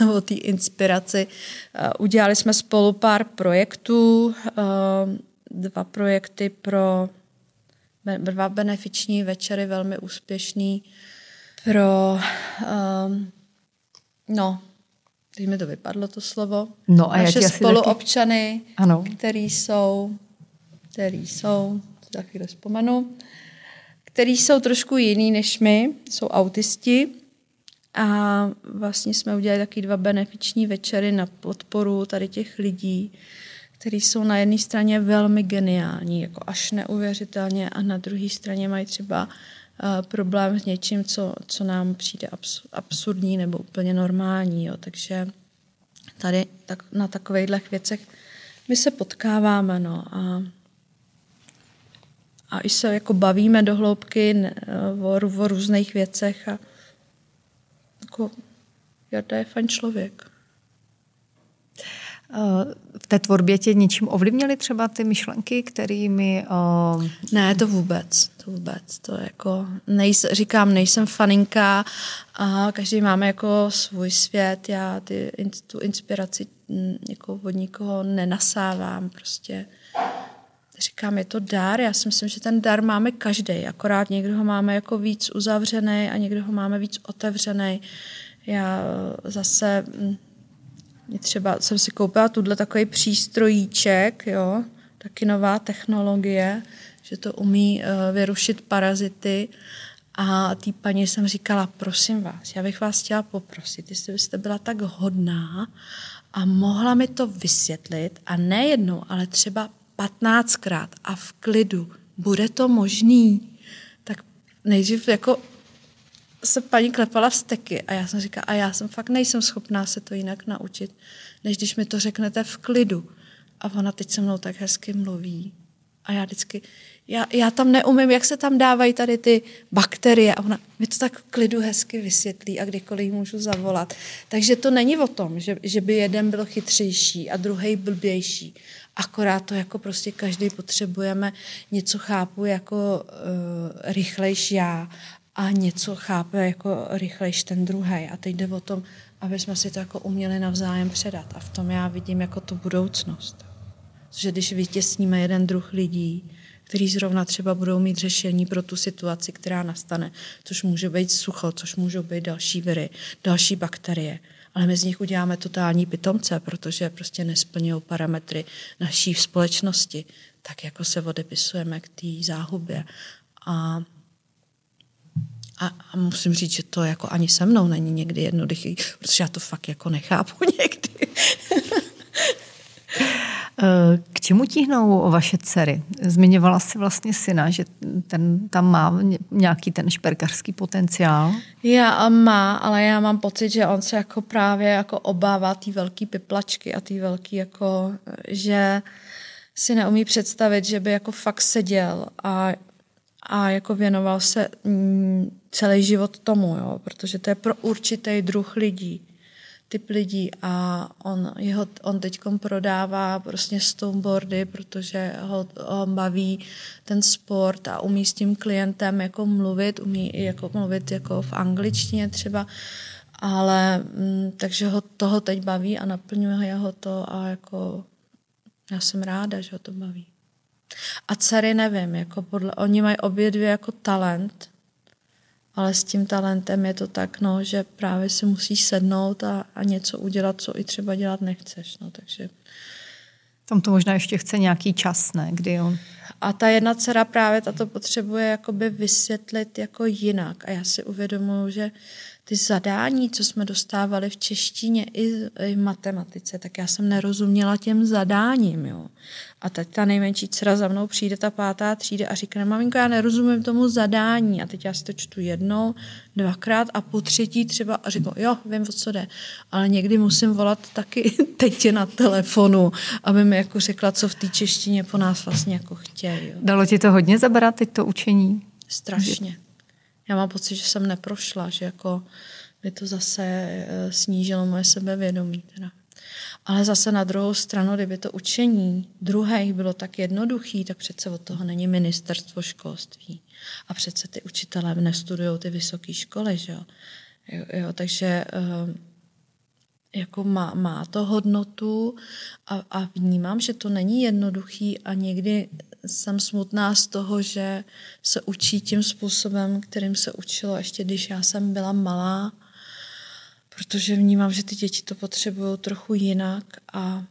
[LAUGHS] o té inspiraci. Uh, udělali jsme spolu pár projektů, uh, dva projekty pro dva benefiční večery, velmi úspěšný pro, um, no, teď mi to vypadlo to slovo, no, a naše spoluobčany, taky... ano. který jsou, který jsou, za chvíli vzpomenu, který jsou trošku jiný než my, jsou autisti a vlastně jsme udělali taky dva benefiční večery na podporu tady těch lidí, kteří jsou na jedné straně velmi geniální, jako až neuvěřitelně a na druhé straně mají třeba problém s něčím, co, co nám přijde absurdní nebo úplně normální. Jo. Takže tady tak, na takovýchhle věcech my se potkáváme. No, a, a i se jako bavíme do hloubky o, o různých věcech a jako Jarda je fajn člověk. V té tvorbě tě něčím ovlivnily třeba ty myšlenky, kterými... Uh... Ne, to vůbec, to vůbec. To jako, nejs, říkám, nejsem faninka a každý máme jako svůj svět. Já ty, tu inspiraci jako od nikoho nenasávám prostě. Říkám, je to dar. Já si myslím, že ten dar máme každý. Akorát někdo ho máme jako víc uzavřený a někdo ho máme víc otevřený. Já zase mm, třeba jsem si koupila tuhle takový přístrojíček, jo, taky nová technologie, že to umí uh, vyrušit parazity. A té paní jsem říkala, prosím vás, já bych vás chtěla poprosit, jestli byste byla tak hodná a mohla mi to vysvětlit a ne jednou, ale třeba patnáctkrát a v klidu. Bude to možný? Tak nejdřív jako se paní klepala steky a já jsem říkala, a já jsem fakt nejsem schopná se to jinak naučit, než když mi to řeknete v klidu. A ona teď se mnou tak hezky mluví. A já vždycky, já, já tam neumím, jak se tam dávají tady ty bakterie. A ona mi to tak v klidu hezky vysvětlí a kdykoliv můžu zavolat. Takže to není o tom, že, že by jeden byl chytřejší a druhý blbější. Akorát to jako prostě každý potřebujeme, něco chápu jako uh, rychlejší já a něco chápe jako rychlejš ten druhý. A teď jde o tom, aby jsme si to jako uměli navzájem předat. A v tom já vidím jako tu budoucnost. Že když vytěsníme jeden druh lidí, který zrovna třeba budou mít řešení pro tu situaci, která nastane, což může být sucho, což můžou být další viry, další bakterie, ale my z nich uděláme totální pitomce, protože prostě nesplňují parametry naší společnosti, tak jako se odepisujeme k té záhubě. A a, a musím říct, že to jako ani se mnou není někdy jednoduchý, protože já to fakt jako nechápu [LAUGHS] někdy. K čemu tíhnou vaše dcery? Zmiňovala si vlastně syna, že ten tam má nějaký ten šperkařský potenciál. Já má, ale já mám pocit, že on se jako právě jako obává té velké piplačky a té velké jako, že si neumí představit, že by jako fakt seděl a a jako věnoval se mm, celý život tomu, jo, protože to je pro určitý druh lidí, typ lidí a on, jeho, on teď prodává prostě snowboardy, protože ho, ho baví ten sport a umí s tím klientem jako mluvit, umí jako mluvit jako v angličtině třeba, ale mm, takže ho toho teď baví a naplňuje ho to a jako já jsem ráda, že ho to baví. A dcery nevím, jako podle, oni mají obě dvě jako talent, ale s tím talentem je to tak, no, že právě si musíš sednout a, a něco udělat, co i třeba dělat nechceš. No, takže... Tam to možná ještě chce nějaký čas, ne? Kdy on... A ta jedna dcera právě tato potřebuje jakoby vysvětlit jako jinak. A já si uvědomuji, že ty zadání, co jsme dostávali v češtině i, i v matematice, tak já jsem nerozuměla těm zadáním. Jo. A teď ta nejmenší dcera za mnou přijde, ta pátá třída a říká, maminko, já nerozumím tomu zadání. A teď já si to čtu jednou, dvakrát a po třetí třeba a říkám, jo, vím, o co jde. Ale někdy musím volat taky [LAUGHS] teď na telefonu, aby mi jako řekla, co v té češtině po nás vlastně jako chtějí. Dalo ti to hodně zabrat teď to učení? Strašně já mám pocit, že jsem neprošla, že jako by to zase eh, snížilo moje sebevědomí. Teda. Ale zase na druhou stranu, kdyby to učení druhých bylo tak jednoduchý, tak přece od toho není ministerstvo školství. A přece ty učitelé nestudují ty vysoké školy, že jo? jo, jo takže eh, jako má, má to hodnotu a, a vnímám, že to není jednoduchý a někdy jsem smutná z toho, že se učí tím způsobem, kterým se učilo ještě když já jsem byla malá, protože vnímám, že ty děti to potřebují trochu jinak a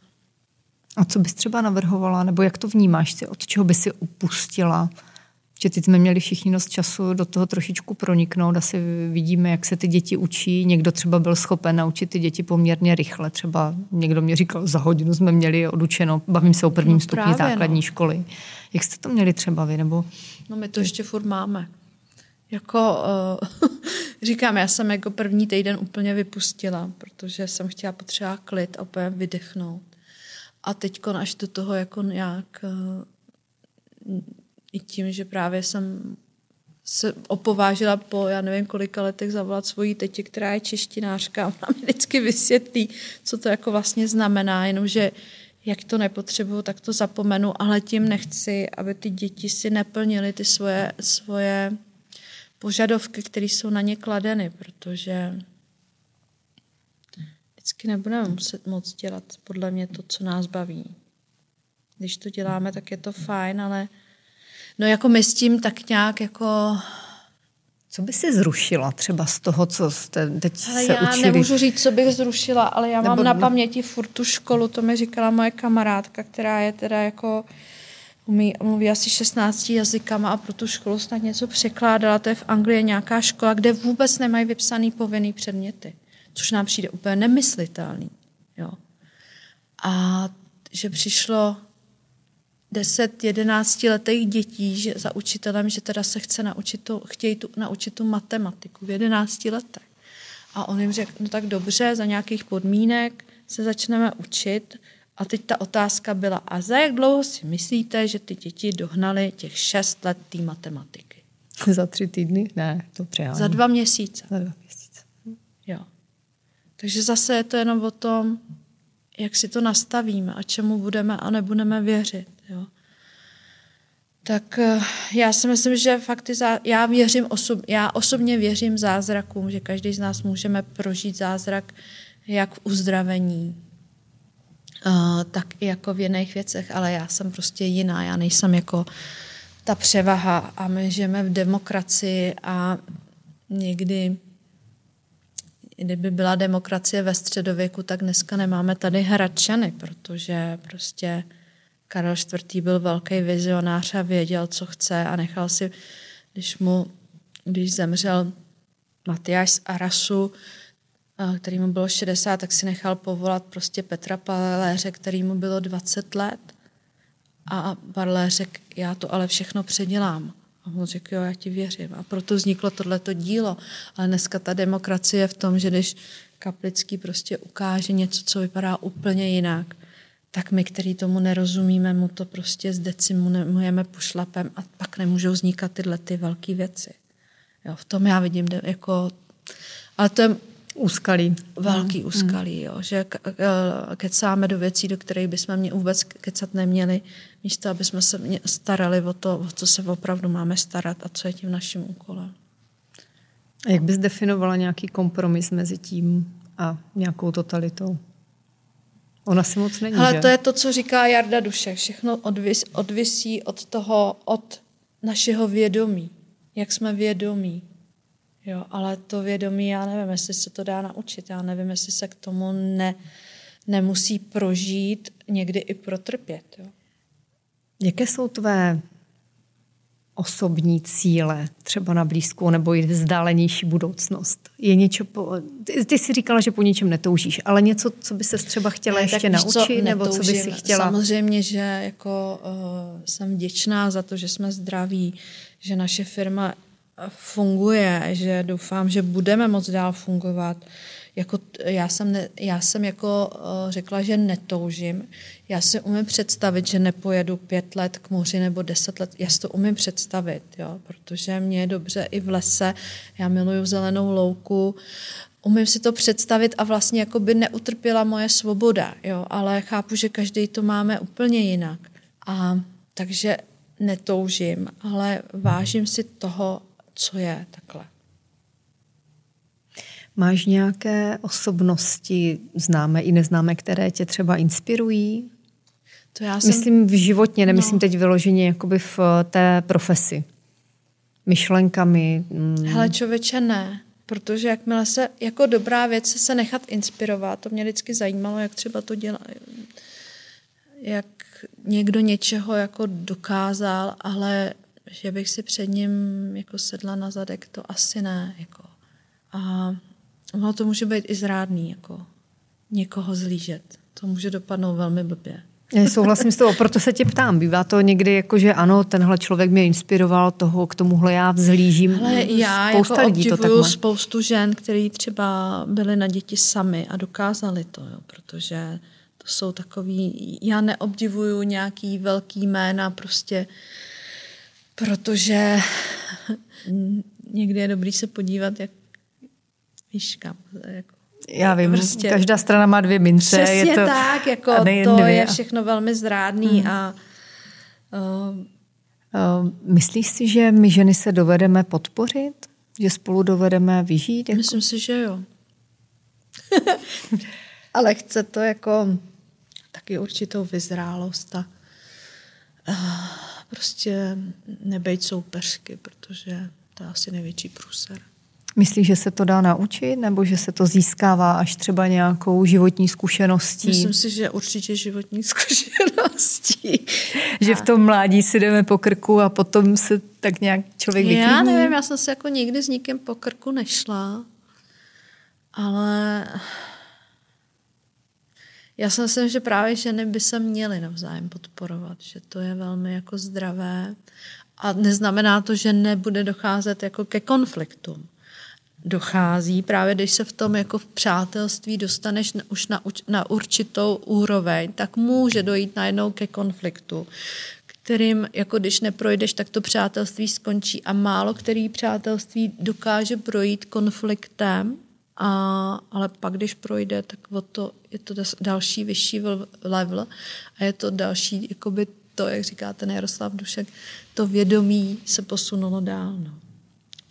a co bys třeba navrhovala, nebo jak to vnímáš, si, od čeho by si upustila? že teď jsme měli všichni dost času do toho trošičku proniknout, asi vidíme, jak se ty děti učí. Někdo třeba byl schopen naučit ty děti poměrně rychle, třeba někdo mě říkal, za hodinu jsme měli odučeno, bavím se o prvním no, stupni právě, základní no. školy. Jak jste to měli třeba vy? Nebo... No my to ještě furt máme. Jako, uh, [LAUGHS] říkám, já jsem jako první týden úplně vypustila, protože jsem chtěla potřeba klid a úplně vydechnout. A teď až do toho jako nějak uh, i tím, že právě jsem se opovážila po, já nevím kolika letech zavolat svoji teti, která je češtinářka a [LAUGHS] ona mi vždycky vysvětlí, co to jako vlastně znamená, jenomže jak to nepotřebuju, tak to zapomenu, ale tím nechci, aby ty děti si neplnily ty svoje, svoje požadovky, které jsou na ně kladeny, protože vždycky nebudeme muset moc dělat podle mě to, co nás baví. Když to děláme, tak je to fajn, ale no jako my s tím tak nějak jako co by si zrušila třeba z toho, co jste teď ale se já učili? nemůžu říct, co bych zrušila, ale já Nebo mám na ne- paměti furt tu školu, to mi říkala moje kamarádka, která je teda jako umí, mluví asi 16 jazykama a pro tu školu snad něco překládala. To je v Anglii nějaká škola, kde vůbec nemají vypsaný povinný předměty, což nám přijde úplně nemyslitelný. Jo. A že přišlo 10, 11 letých dětí že za učitelem, že teda se chce naučit tu, chtějí tu, naučit tu matematiku v 11 letech. A on jim řekl, no tak dobře, za nějakých podmínek se začneme učit. A teď ta otázka byla, a za jak dlouho si myslíte, že ty děti dohnaly těch 6 let té matematiky? [LAUGHS] Za tři týdny? Ne, to přehání. Za dva měsíce. Za dva měsíce. Jo. Takže zase je to jenom o tom, jak si to nastavíme a čemu budeme a nebudeme věřit. Jo. Tak eh, já si myslím, že fakt ty zá... já věřím osob... já osobně věřím zázrakům, že každý z nás můžeme prožít zázrak jak v uzdravení, uh, tak i jako v jiných věcech, ale já jsem prostě jiná, já nejsem jako ta převaha a my žijeme v demokracii a někdy kdyby byla demokracie ve středověku, tak dneska nemáme tady hradčany, protože prostě Karel IV. byl velký vizionář a věděl, co chce a nechal si, když mu, když zemřel Matyáš z Arasu, který mu bylo 60, tak si nechal povolat prostě Petra Paléře, který mu bylo 20 let. A Barlé řekl, já to ale všechno předělám. A on řekl, jo, já ti věřím. A proto vzniklo tohleto dílo. Ale dneska ta demokracie je v tom, že když Kaplický prostě ukáže něco, co vypadá úplně jinak, tak my, který tomu nerozumíme, mu to prostě zdecimujeme pošlapem a pak nemůžou vznikat tyhle ty velké věci. Jo, v tom já vidím jako... Ale to je Úskalí. velký úskalí, jo, že k- kecáme do věcí, do kterých bychom mě vůbec kecat neměli, místo aby jsme se starali o to, o co se opravdu máme starat a co je tím naším úkolem. A jak bys definovala nějaký kompromis mezi tím a nějakou totalitou? Ona si moc není, Ale že? to je to, co říká Jarda Dušek. Všechno odvis, odvisí od toho, od našeho vědomí. Jak jsme vědomí. Jo, ale to vědomí, já nevím, jestli se to dá naučit. Já nevím, jestli se k tomu ne, nemusí prožít, někdy i protrpět. Jo. Jaké jsou tvé osobní cíle, třeba na blízkou nebo i vzdálenější budoucnost? Je něco, po, ty, ty jsi říkala, že po ničem netoužíš, ale něco, co by se třeba chtěla Ne, ještě tak víš naučit, nebo co by si netoužím. chtěla? Samozřejmě, že jako uh, jsem vděčná za to, že jsme zdraví, že naše firma funguje, že doufám, že budeme moc dál fungovat. Jako, já, jsem ne, já jsem jako uh, řekla, že netoužím. Já si umím představit, že nepojedu pět let k moři nebo deset let. Já si to umím představit, jo, protože mě je dobře i v lese. Já miluju zelenou louku. Umím si to představit a vlastně jako by neutrpěla moje svoboda, jo, ale chápu, že každý to máme úplně jinak. A takže netoužím, ale vážím si toho, co je takhle. Máš nějaké osobnosti, známé i neznámé, které tě třeba inspirují? To já jsem, Myslím v životně, nemyslím No. teď vyloženě jakoby v eh, té profesi. Myšlenkami. mm, hele člověče ne, protože jakmile se, jako dobrá věc se, se nechat inspirovat, to mě vždycky zajímalo, jak třeba to dělá, jak někdo něčeho jako dokázal, ale že bych si před ním jako sedla na zadek, to asi ne. Jako. A ono to může být i zrádný, jako někoho zlížet. To může dopadnout velmi blbě. Já souhlasím s tebou, proto se tě ptám. Bývá to někdy jako, že ano, tenhle člověk mě inspiroval, toho k tomuhle já vzhlížím. Ale já Spousta jako lidí to tak má. spoustu žen, který třeba byly na děti sami a dokázali to, jo, protože to jsou takový, já neobdivuju nějaký velký jména, prostě Protože [LAUGHS] někdy je dobrý se podívat, jak víš kam. Jako, Já vím, prostě, každá strana má dvě mince. Přesně je to, tak, jako to dvě. je všechno velmi zrádný hmm. a uh, uh, Myslíš si, že my ženy se dovedeme podpořit? Že spolu dovedeme vyžít? Jako? Myslím si, že jo. [LAUGHS] Ale chce to jako taky určitou vyzrálost a uh, prostě nebejt soupeřky, protože to je asi největší průser. Myslíš, že se to dá naučit, nebo že se to získává až třeba nějakou životní zkušeností? Myslím si, že určitě životní [LAUGHS] zkušeností. že v tom mládí si jdeme po krku a potom se tak nějak člověk vyklidní? Já nevím, já jsem se jako nikdy s nikým po krku nešla, ale já si myslím, že právě ženy by se měly navzájem podporovat, že to je velmi jako zdravé a neznamená to, že nebude docházet jako ke konfliktům. Dochází právě, když se v tom jako v přátelství dostaneš už na, na určitou úroveň, tak může dojít najednou ke konfliktu, kterým, jako když neprojdeš, tak to přátelství skončí a málo který přátelství dokáže projít konfliktem, a, ale pak, když projde, tak o to, je to další vyšší level a je to další, jakoby to, jak říká ten Jaroslav Dušek, to vědomí se posunulo dál. No.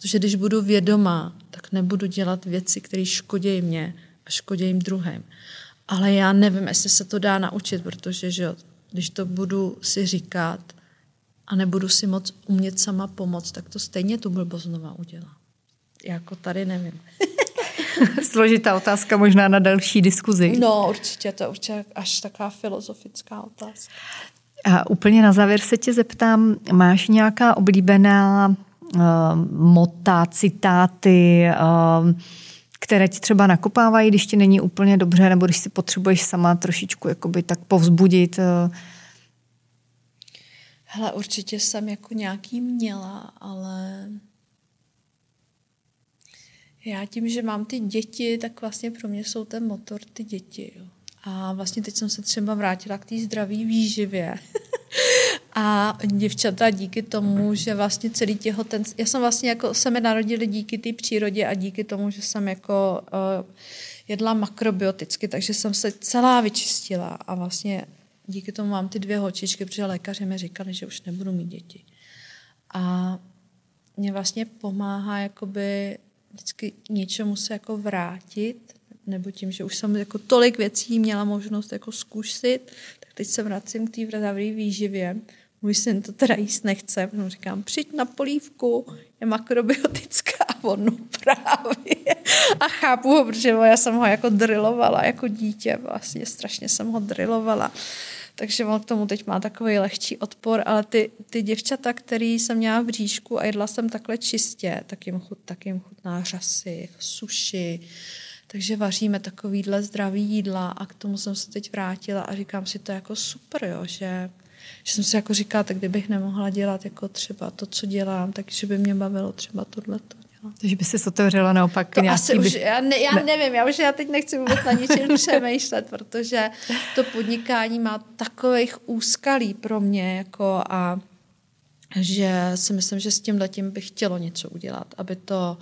Protože když budu vědomá, tak nebudu dělat věci, které škodí mě a škodí jim druhým. Ale já nevím, jestli se to dá naučit, protože že, když to budu si říkat a nebudu si moc umět sama pomoct, tak to stejně tu blbost znova udělám. Jako tady nevím. [LAUGHS] Složitá otázka možná na další diskuzi. No, určitě, to je určitě až taková filozofická otázka. A úplně na závěr se tě zeptám, máš nějaká oblíbená mota, citáty, uh, které ti třeba nakopávají, když ti není úplně dobře, nebo když si potřebuješ sama trošičku jakoby tak povzbudit? Uh. Hele, určitě jsem jako nějaký měla, ale já tím, že mám ty děti, tak vlastně pro mě jsou ten motor ty děti. Jo. A vlastně teď jsem se třeba vrátila k té zdravé výživě. [LAUGHS] a děvčata díky tomu, že vlastně celý těhoten... Já jsem vlastně jako, se mi narodili díky té přírodě a díky tomu, že jsem jako uh, jedla makrobioticky, takže jsem se celá vyčistila a vlastně díky tomu mám ty dvě holčičky, protože lékaři mi říkali, že už nebudu mít děti. A mě vlastně pomáhá jakoby vždycky něčemu se jako vrátit, nebo tím, že už jsem jako tolik věcí měla možnost jako zkusit, tak teď se vracím k té zdravé výživě. Můj syn to teda jíst nechce, protože říkám, přijď na polívku, je makrobiotická, on no právě. A chápu ho, protože já jsem ho jako drilovala jako dítě, vlastně strašně jsem ho drilovala takže on k tomu teď má takový lehčí odpor, ale ty, ty děvčata, který jsem měla v bříšku a jedla jsem takhle čistě, tak jim, chut, tak jim chutná řasy, suši, takže vaříme takovýhle zdravý jídla a k tomu jsem se teď vrátila a říkám si to jako super, jo, že, že jsem si jako říkala, tak kdybych nemohla dělat jako třeba to, co dělám, takže by mě bavilo třeba tohleto. Takže by si otevřela naopak to nějaký... Asi by... už, já, ne, já ne. nevím, já už já teď nechci vůbec na ničem [LAUGHS] přemýšlet, protože to podnikání má takových úskalí pro mě jako a že si myslím, že s tím letím bych chtělo něco udělat, aby to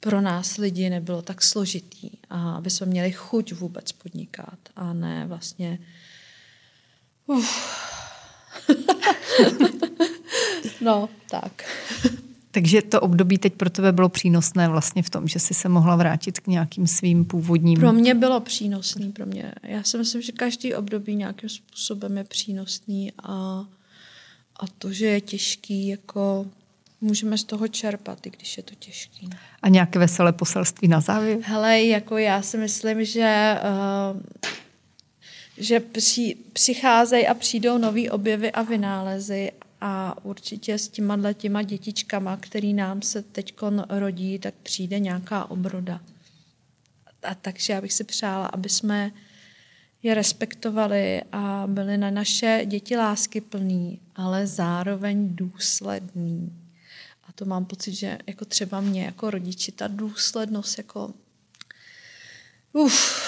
pro nás lidi nebylo tak složitý a aby jsme měli chuť vůbec podnikat a ne vlastně Uf. [LAUGHS] no, tak. Takže to období teď pro tebe bylo přínosné vlastně v tom, že jsi se mohla vrátit k nějakým svým původním... Pro mě bylo přínosný, pro mě. Já si myslím, že každý období nějakým způsobem je přínosný a, a to, že je těžký, jako můžeme z toho čerpat, i když je to těžký. A nějaké veselé poselství na závěr? Hele, jako já si myslím, že uh, že při, přicházejí a přijdou nový objevy a vynálezy a určitě s těma těma dětičkama, který nám se teď rodí, tak přijde nějaká obroda. A takže já bych si přála, aby jsme je respektovali a byli na naše děti lásky plný, ale zároveň důsledný. A to mám pocit, že jako třeba mě jako rodiči ta důslednost jako Uf,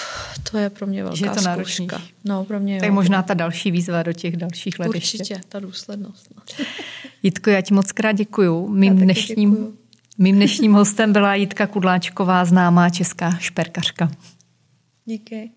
to je pro mě velká že je to zkouška. No, pro mě tak jo. možná ta další výzva do těch dalších let Určitě, ještě. ta důslednost. No. [LAUGHS] Jitko, já ti moc krát děkuju. Mým dnešním, děkuju. mým dnešním hostem byla Jitka Kudláčková, známá česká šperkařka. Díky.